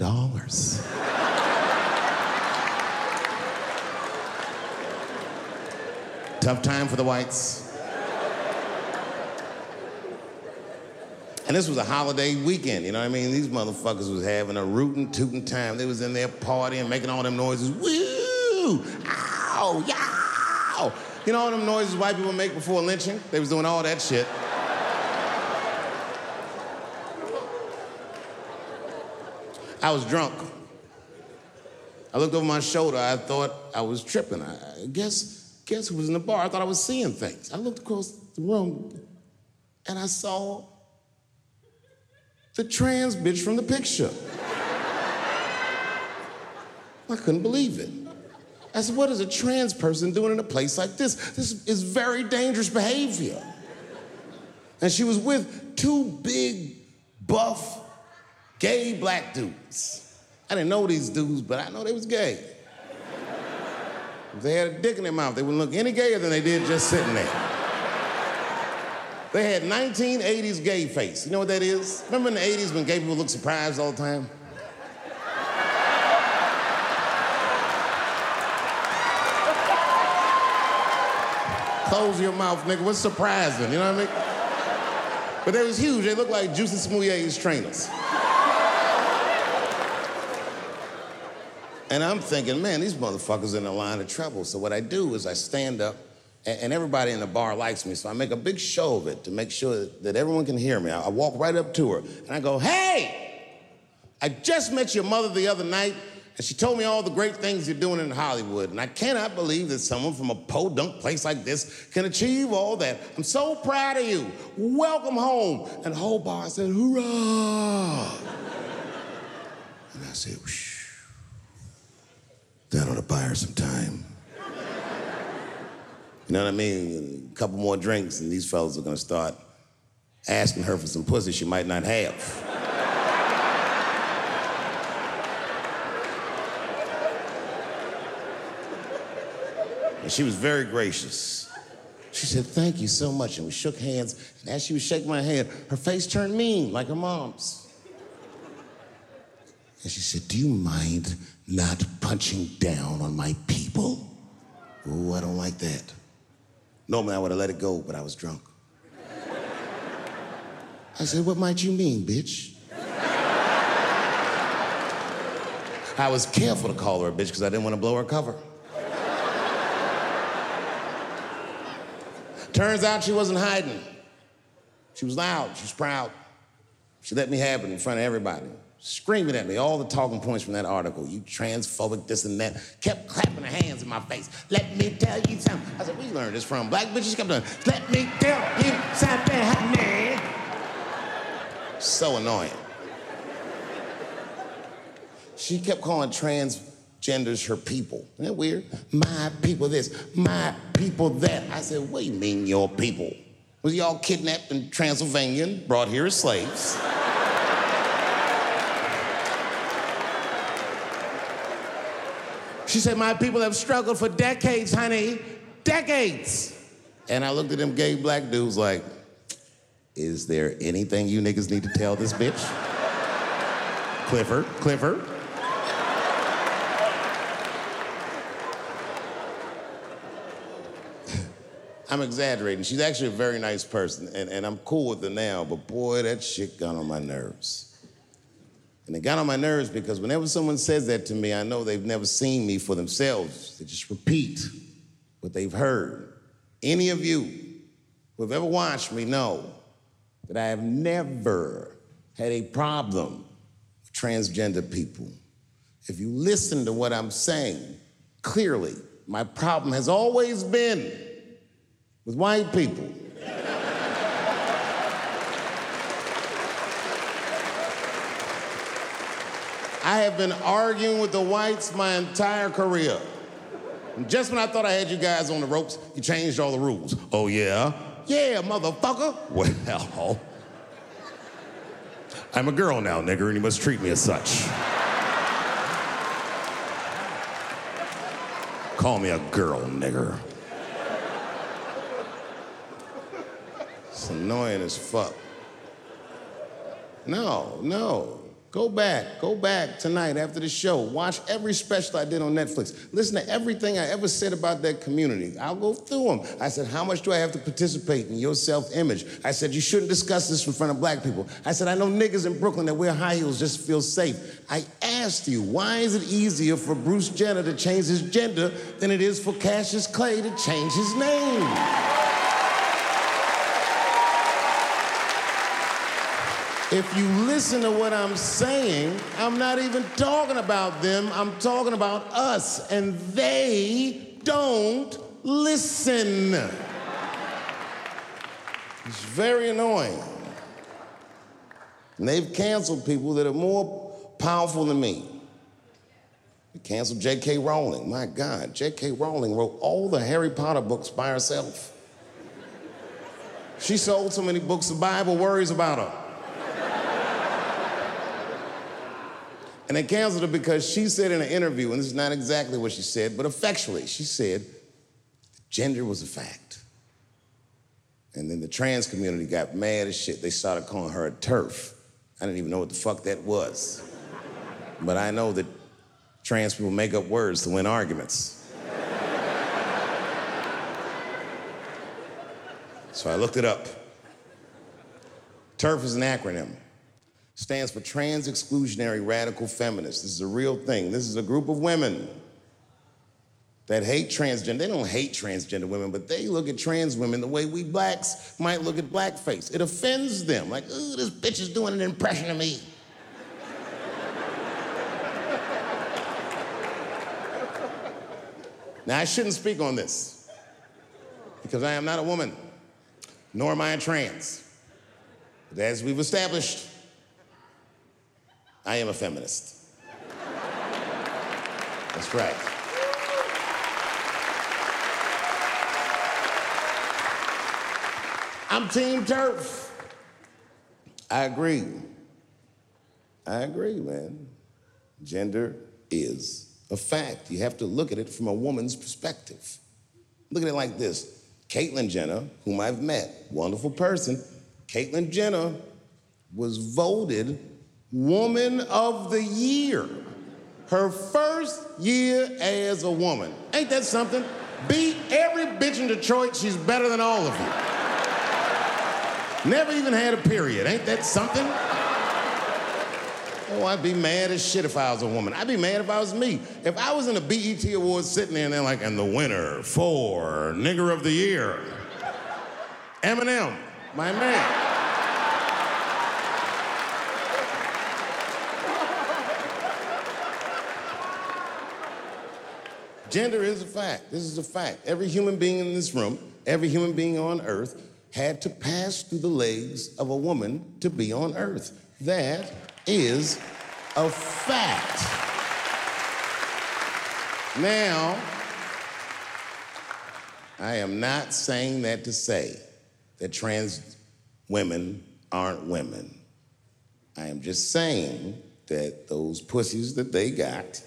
Tough time for the whites. And this was a holiday weekend, you know what I mean? These motherfuckers was having a rootin' tootin' time. They was in there partying, making all them noises. Woo! Ow! Yow! You know all them noises white people make before lynching? They was doing all that shit. I was drunk. I looked over my shoulder. I thought I was tripping. I guess, guess who was in the bar? I thought I was seeing things. I looked across the room and I saw the trans bitch from the picture. I couldn't believe it. I said, what is a trans person doing in a place like this? This is very dangerous behavior. And she was with two big, buff, gay black dudes. I didn't know these dudes, but I know they was gay. If they had a dick in their mouth, they wouldn't look any gayer than they did just sitting there. They had 1980s gay face. You know what that is? Remember in the 80s when gay people looked surprised all the time? Close your mouth, nigga. What's surprising? You know what I mean? But they was huge. They looked like Jussie Smollett's trainers. And I'm thinking, man, these motherfuckers in a line of trouble. So what I do is I stand up, and, everybody in the bar likes me, so I make a big show of it to make sure that everyone can hear me. I, walk right up to her, and I go, hey, I just met your mother the other night, and she told me all the great things you're doing in Hollywood. And I cannot believe that someone from a podunk place like this can achieve all that. I'm so proud of you. Welcome home. And the whole bar said, hoorah. and I said, Whoosh. that ought to buy her some time. You know what I mean? A couple more drinks, and these fellas are gonna start asking her for some pussy she might not have. And she was very gracious. She said, Thank you so much. And we shook hands. And as she was shaking my hand, her face turned mean, like her mom's. And she said, Do you mind not punching down on my people? Oh, I don't like that. Normally I would have let it go, but I was drunk. I said, What might you mean, bitch? I was careful to call her a bitch because I didn't want to blow her cover. Turns out she wasn't hiding. She was loud, she was proud. She let me have it in front of everybody, screaming at me all the talking points from that article. You transphobic, this and that. Kept clapping her hands in my face. Let me tell you something. I said, we learned this from black bitches. Kept doing, let me tell you something, honey. So annoying. She kept calling transgenders her people. Isn't that weird? My people this, my people that. I said, what do you mean your people? Was y'all kidnapped in Transylvania and brought here as slaves? She said, My people have struggled for decades, honey. Decades. And I looked at them gay black dudes like, Is there anything you niggas need to tell this bitch? Clifford, Clifford. I'm exaggerating. She's actually a very nice person, and, and I'm cool with her now, but boy, that shit got on my nerves. And it got on my nerves because whenever someone says that to me, I know they've never seen me for themselves. They just repeat what they've heard. Any of you who have ever watched me know that I have never had a problem with transgender people. If you listen to what I'm saying, clearly, my problem has always been with white people. I have been arguing with the whites my entire career. And just when I thought I had you guys on the ropes, you changed all the rules. Oh, yeah? Yeah, motherfucker. Well, I'm a girl now, nigger, and you must treat me as such. Call me a girl, nigger. It's annoying as fuck. No, no. Go back, go back tonight after the show. Watch every special I did on Netflix. Listen to everything I ever said about that community. I'll go through them. I said, How much do I have to participate in your self image? I said, You shouldn't discuss this in front of black people. I said, I know niggas in Brooklyn that wear high heels just to feel safe. I asked you, why is it easier for Bruce Jenner to change his gender than it is for Cassius Clay to change his name? If you listen to what I'm saying, I'm not even talking about them, I'm talking about us, and they don't listen. It's very annoying. And they've canceled people that are more powerful than me. They canceled J.K. Rowling. My God, J.K. Rowling wrote all the Harry Potter books by herself. She sold so many books, the Bible worries about her. And they canceled her because she said in an interview, and this is not exactly what she said, but effectually, she said gender was a fact. And then the trans community got mad as shit. They started calling her a TERF. I didn't even know what the fuck that was. But I know that trans people make up words to win arguments. so I looked it up. TERF is an acronym stands for Trans Exclusionary Radical Feminists. This is a real thing. This is a group of women that hate transgender. They don't hate transgender women, but they look at trans women the way we blacks might look at blackface. It offends them. Like, ooh, this bitch is doing an impression of me. now, I shouldn't speak on this because I am not a woman, nor am I a trans. But as we've established, I am a feminist. That's right. I'm Team TERF. I agree. I agree, man. Gender is a fact. You have to look at it from a woman's perspective. Look at it like this Caitlyn Jenner, whom I've met, wonderful person, Caitlyn Jenner was voted Woman of the Year. Her first year as a woman. Ain't that something? Beat every bitch in Detroit, she's better than all of you. Never even had a period. Ain't that something? Oh, I'd be mad as shit if I was a woman. I'd be mad if I was me. If I was in a BET Awards sitting there and they're like, and the winner for Nigger of the Year, Eminem, my man. Gender is a fact. This is a fact. Every human being in this room, every human being on earth, had to pass through the legs of a woman to be on earth. That is a fact. Now, I am not saying that to say that trans women aren't women. I am just saying that those pussies that they got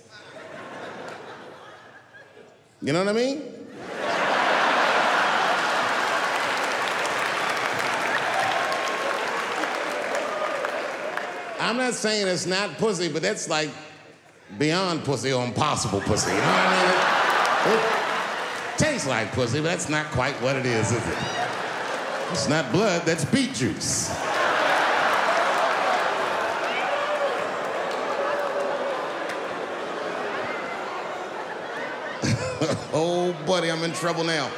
you know what I mean? I'm not saying it's not pussy, but that's like beyond pussy or impossible pussy. You know what I mean? It tastes like pussy, but that's not quite what it is, is it? It's not blood, that's beet juice. buddy, I'm in trouble now.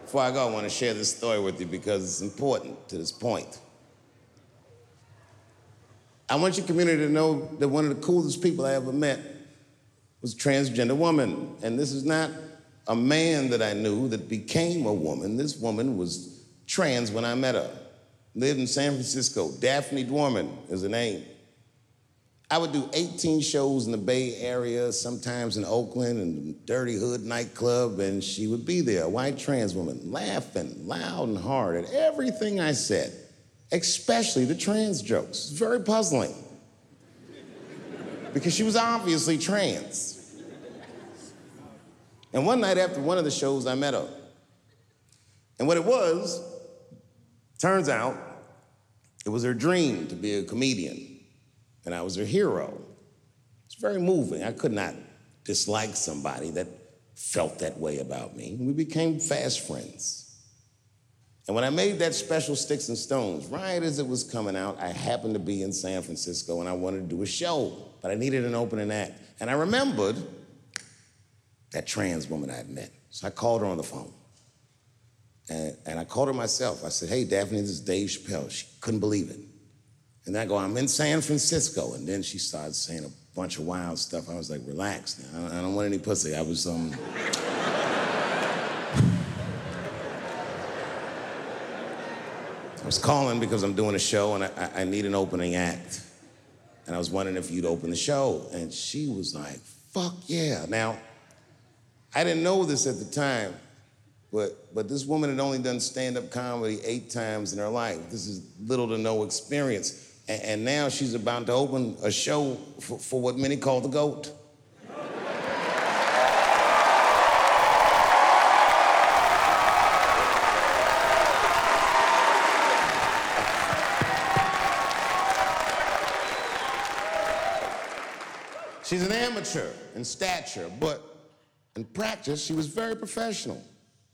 Before I go, I want to share this story with you because it's important to this point. I want your community to know that one of the coolest people I ever met was a transgender woman. And this is not a man that I knew that became a woman. This woman was trans when I met her. Lived in San Francisco. Daphne Dorman is her name. I would do 18 shows in the Bay Area, sometimes in Oakland and Dirty Hood nightclub, and she would be there, a white trans woman, laughing loud and hard at everything I said, especially the trans jokes. It's very puzzling because she was obviously trans. And one night after one of the shows, I met her. And what it was, turns out, it was her dream to be a comedian and I was her hero. It's very moving. I could not dislike somebody that felt that way about me. We became fast friends. And when I made that special Sticks and Stones, right as it was coming out, I happened to be in San Francisco and I wanted to do a show, but I needed an opening act. And I remembered that trans woman I had met. So I called her on the phone. And, and I called her myself. I said, Hey, Daphne, this is Dave Chappelle. She couldn't believe it. And I go, I'm in San Francisco. And then she started saying a bunch of wild stuff. I was like, relax now. I don't want any pussy. I was, um. I was calling because I'm doing a show and I, I need an opening act. And I was wondering if you'd open the show. And she was like, fuck yeah. Now, I didn't know this at the time, but, but this woman had only done stand up comedy eight times in her life. This is little to no experience. And, and now she's about to open a show for, for what many call the GOAT. She's an amateur in stature, but in practice, she was very professional.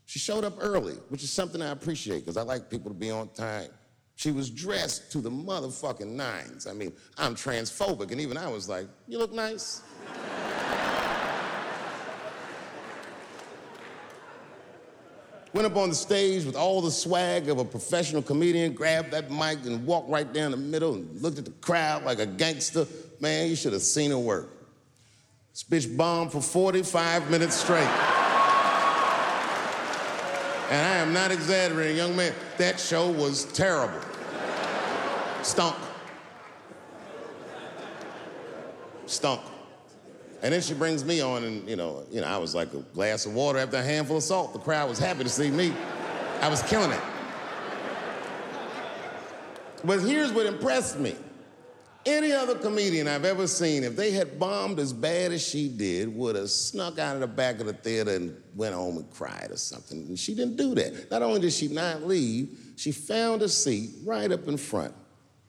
She showed up early, which is something I appreciate because I like people to be on time. She was dressed to the motherfucking nines. I mean, I'm transphobic, and even I was like, you look nice. Went up on the stage with all the swag of a professional comedian, grabbed that mic and walked right down the middle and looked at the crowd like a gangster. Man, you should have seen her work. This bitch bombed for 45 minutes straight. And I am not exaggerating, young man. That show was terrible. Stunk. Stunk. And then she brings me on, and you know, you know, I was like a glass of water after a handful of salt. The crowd was happy to see me. I was killing it. But here's what impressed me. Any other comedian I've ever seen, if they had bombed as bad as she did, would have snuck out of the back of the theater and went home and cried or something. And she didn't do that. Not only did she not leave, she found a seat right up in front.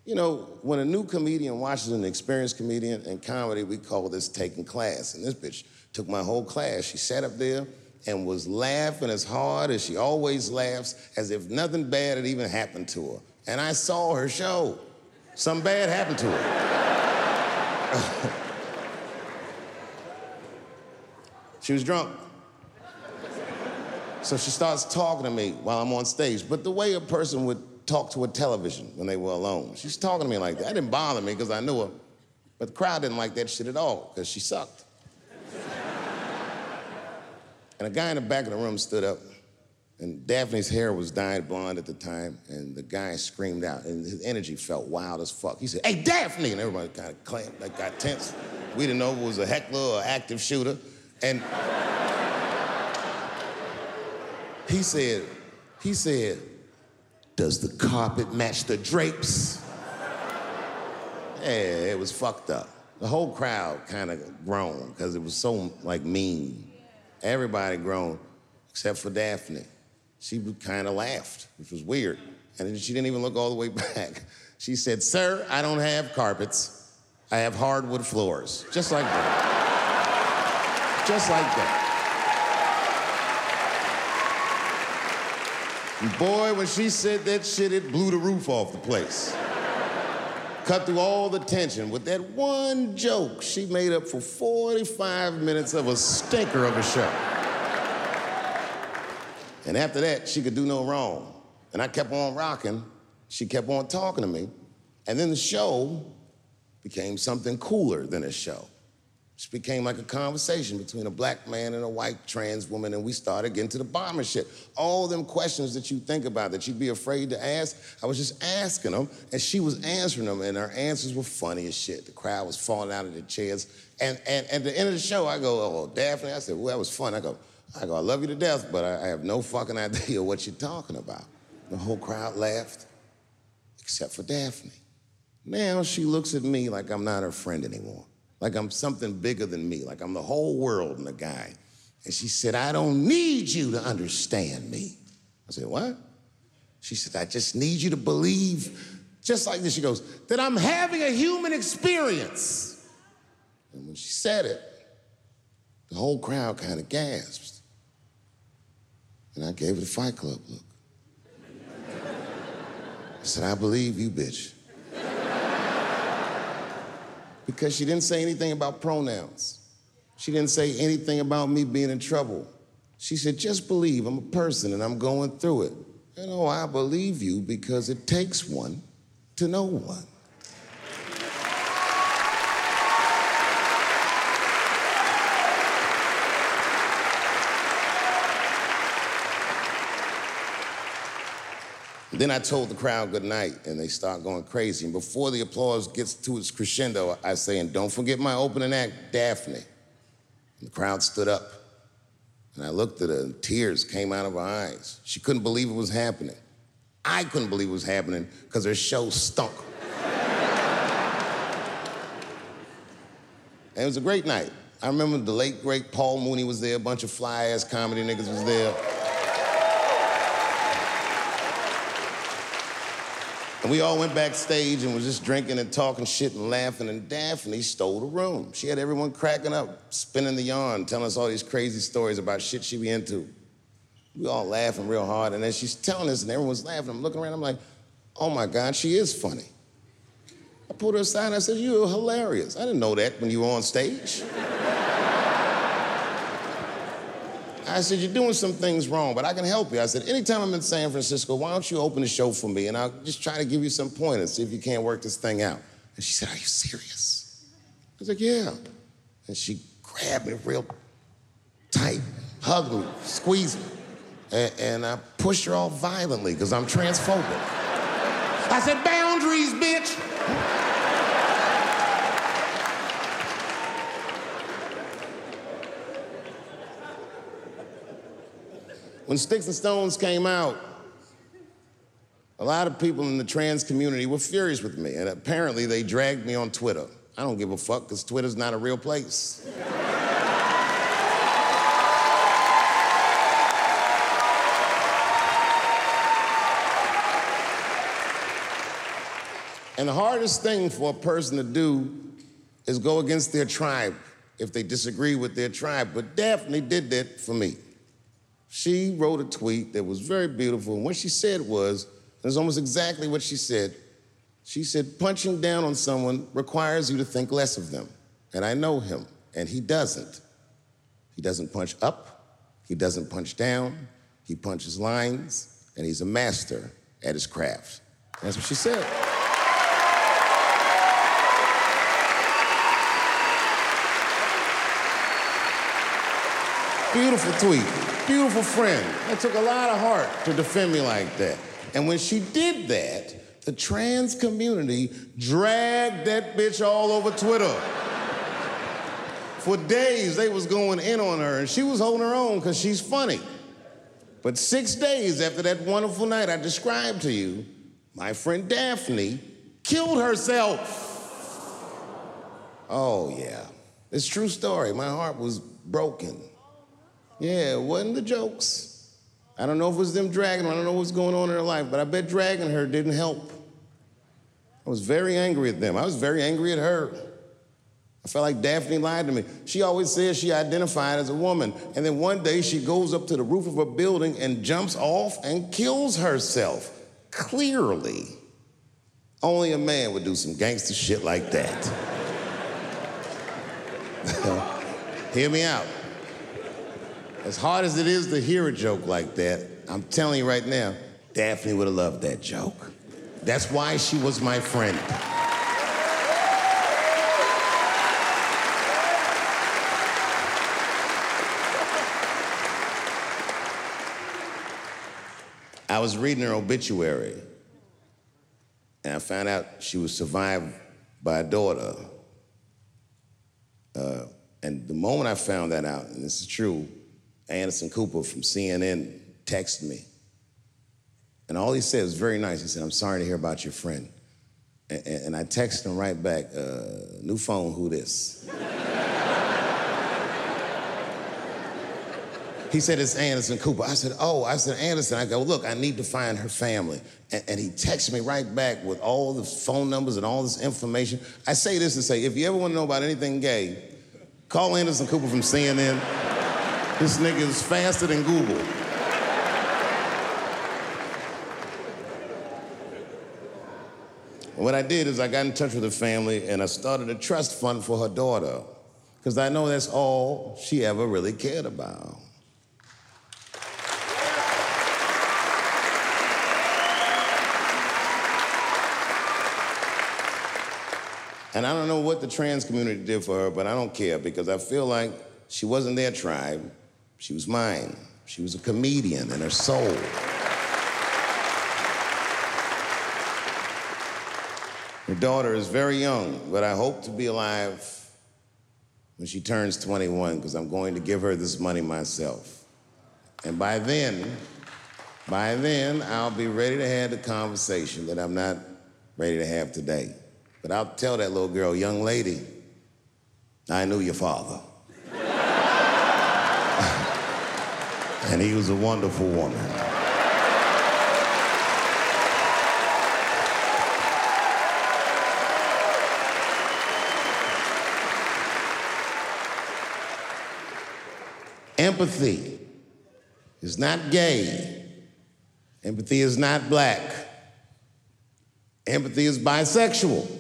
You know, when a new comedian watches an experienced comedian in comedy, we call this taking class. And this bitch took my whole class. She sat up there and was laughing as hard as she always laughs, as if nothing bad had even happened to her. And I saw her show. Something bad happened to her. she was drunk. So she starts talking to me while I'm on stage, but the way a person would talk to a television when they were alone. She's talking to me like that. That didn't bother me because I knew her, but the crowd didn't like that shit at all because she sucked. and a guy in the back of the room stood up and Daphne's hair was dyed blonde at the time, and the guy screamed out, and his energy felt wild as fuck. He said, Hey, Daphne! And everybody kind of clamped, like got tense. We didn't know if it was a heckler or active shooter. And he said, he said, Does the carpet match the drapes? Yeah, it was fucked up. The whole crowd kind of groaned because it was so like mean. Everybody groaned except for Daphne she kind of laughed, which was weird. And she didn't even look all the way back. She said, Sir, I don't have carpets. I have hardwood floors. Just like that. Just like that. And boy, when she said that shit, it blew the roof off the place. Cut through all the tension. With that one joke, she made up for 45 minutes of a stinker of a show. And after that, she could do no wrong. And I kept on rocking. She kept on talking to me. And then the show became something cooler than a show. It became like a conversation between a black man and a white trans woman, and we started getting to the bottom of shit. All them questions that you think about that you'd be afraid to ask, I was just asking them, and she was answering them, and her answers were funny as shit. The crowd was falling out of their chairs. And, and, at the end of the show, I go, oh, Daphne, I said, well, that was fun. I go, I go, I love you to death, but I, I have no fucking idea what you're talking about. The whole crowd laughed, except for Daphne. Now she looks at me like I'm not her friend anymore, like I'm something bigger than me, like I'm the whole world and a guy. And she said, I don't need you to understand me. I said, What? She said, I just need you to believe, just like this. She goes, that I'm having a human experience. And when she said it, the whole crowd kind of gasped. And I gave it a Fight Club look. I said, I believe you, bitch. because she didn't say anything about pronouns. She didn't say anything about me being in trouble. She said, just believe I'm a person and I'm going through it. You oh, know, I believe you because it takes one to know one. Then I told the crowd good night, and they start going crazy. And before the applause gets to its crescendo, I say, and don't forget my opening act, Daphne. And the crowd stood up. And I looked at her, and tears came out of her eyes. She couldn't believe it was happening. I couldn't believe it was happening because her show stunk. and it was a great night. I remember the late, great Paul Mooney was there, a bunch of fly ass comedy niggas was there. And we all went backstage and was just drinking and talking shit and laughing. And Daphne stole the room. She had everyone cracking up, spinning the yarn, telling us all these crazy stories about shit she be into. We all laughing real hard. And then she's telling us, and everyone's laughing. I'm looking around, I'm like, oh my God, she is funny. I pulled her aside and I said, You're hilarious. I didn't know that when you were on stage. I said, You're doing some things wrong, but I can help you. I said, Anytime I'm in San Francisco, why don't you open the show for me and I'll just try to give you some pointers, see if you can't work this thing out. And she said, Are you serious? I was like, Yeah. And she grabbed me real tight, hugged me, squeezed me. And, and I pushed her off violently because I'm transphobic. I said, Boundaries, bitch. When Sticks and Stones came out, a lot of people in the trans community were furious with me, and apparently they dragged me on Twitter. I don't give a fuck because Twitter's not a real place. and the hardest thing for a person to do is go against their tribe if they disagree with their tribe. But Daphne did that for me she wrote a tweet that was very beautiful. And what she said was, it was almost exactly what she said. She said, punching down on someone requires you to think less of them. And I know him, and he doesn't. He doesn't punch up, he doesn't punch down, he punches lines, and he's a master at his craft. That's what she said. Beautiful tweet beautiful friend. It took a lot of heart to defend me like that. And when she did that, the trans community dragged that bitch all over Twitter. For days, they was going in on her, and she was holding her own because she's funny. But six days after that wonderful night I described to you, my friend Daphne killed herself. Oh, yeah. It's true story. My heart was broken. Yeah, it wasn't the jokes. I don't know if it was them dragging her. I don't know what's going on in her life, but I bet dragging her didn't help. I was very angry at them. I was very angry at her. I felt like Daphne lied to me. She always says she identified as a woman. And then one day she goes up to the roof of a building and jumps off and kills herself. Clearly, only a man would do some gangster shit like that. Hear me out. As hard as it is to hear a joke like that, I'm telling you right now, Daphne would have loved that joke. That's why she was my friend. I was reading her obituary, and I found out she was survived by a daughter. Uh, and the moment I found that out, and this is true, Anderson Cooper from CNN texted me. And all he said was very nice. He said, I'm sorry to hear about your friend. And, and I texted him right back, uh, new phone, who this? he said, it's Anderson Cooper. I said, oh, I said, Anderson. I go, look, I need to find her family. And, and he texted me right back with all the phone numbers and all this information. I say this to say, if you ever want to know about anything gay, call Anderson Cooper from CNN. This nigga is faster than Google. what I did is I got in touch with the family and I started a trust fund for her daughter because I know that's all she ever really cared about. And I don't know what the trans community did for her, but I don't care because I feel like she wasn't their tribe, she was mine. She was a comedian in her soul. Her daughter is very young, but I hope to be alive when she turns 21 because I'm going to give her this money myself. And by then, by then, I'll be ready to have the conversation that I'm not ready to have today. But I'll tell that little girl, young lady, I knew your father. and he was a wonderful woman. Empathy is not gay. Empathy is not black. Empathy is bisexual.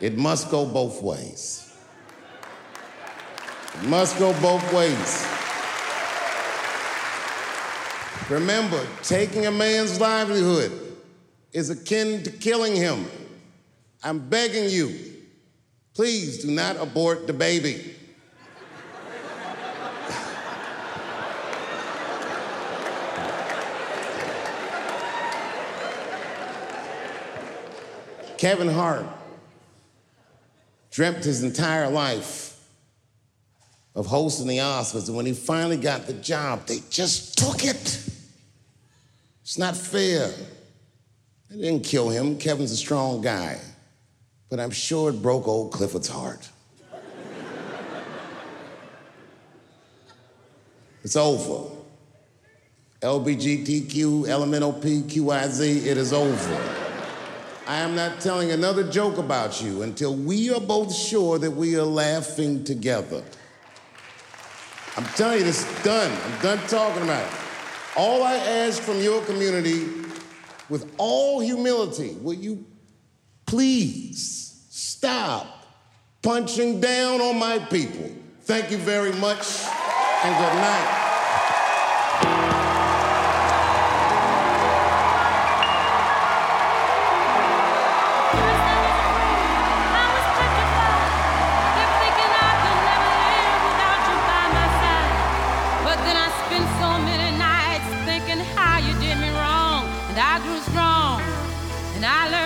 It must go both ways. It must go both ways. Remember, taking a man's livelihood is akin to killing him. I'm begging you, please do not abort the baby. Kevin Hart dreamt his entire life of hosting the Oscars, and when he finally got the job, they just took it. It's not fair. They didn't kill him. Kevin's a strong guy. But I'm sure it broke old Clifford's heart. it's over. LBGTQ, LMNOP, it is over. I am not telling another joke about you until we are both sure that we are laughing together. I'm telling you, this is done. I'm done talking about it. All I ask from your community, with all humility, will you please stop punching down on my people? Thank you very much, and good night. and I learned.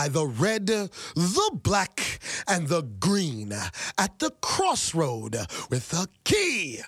By the red, the black, and the green at the crossroad with a key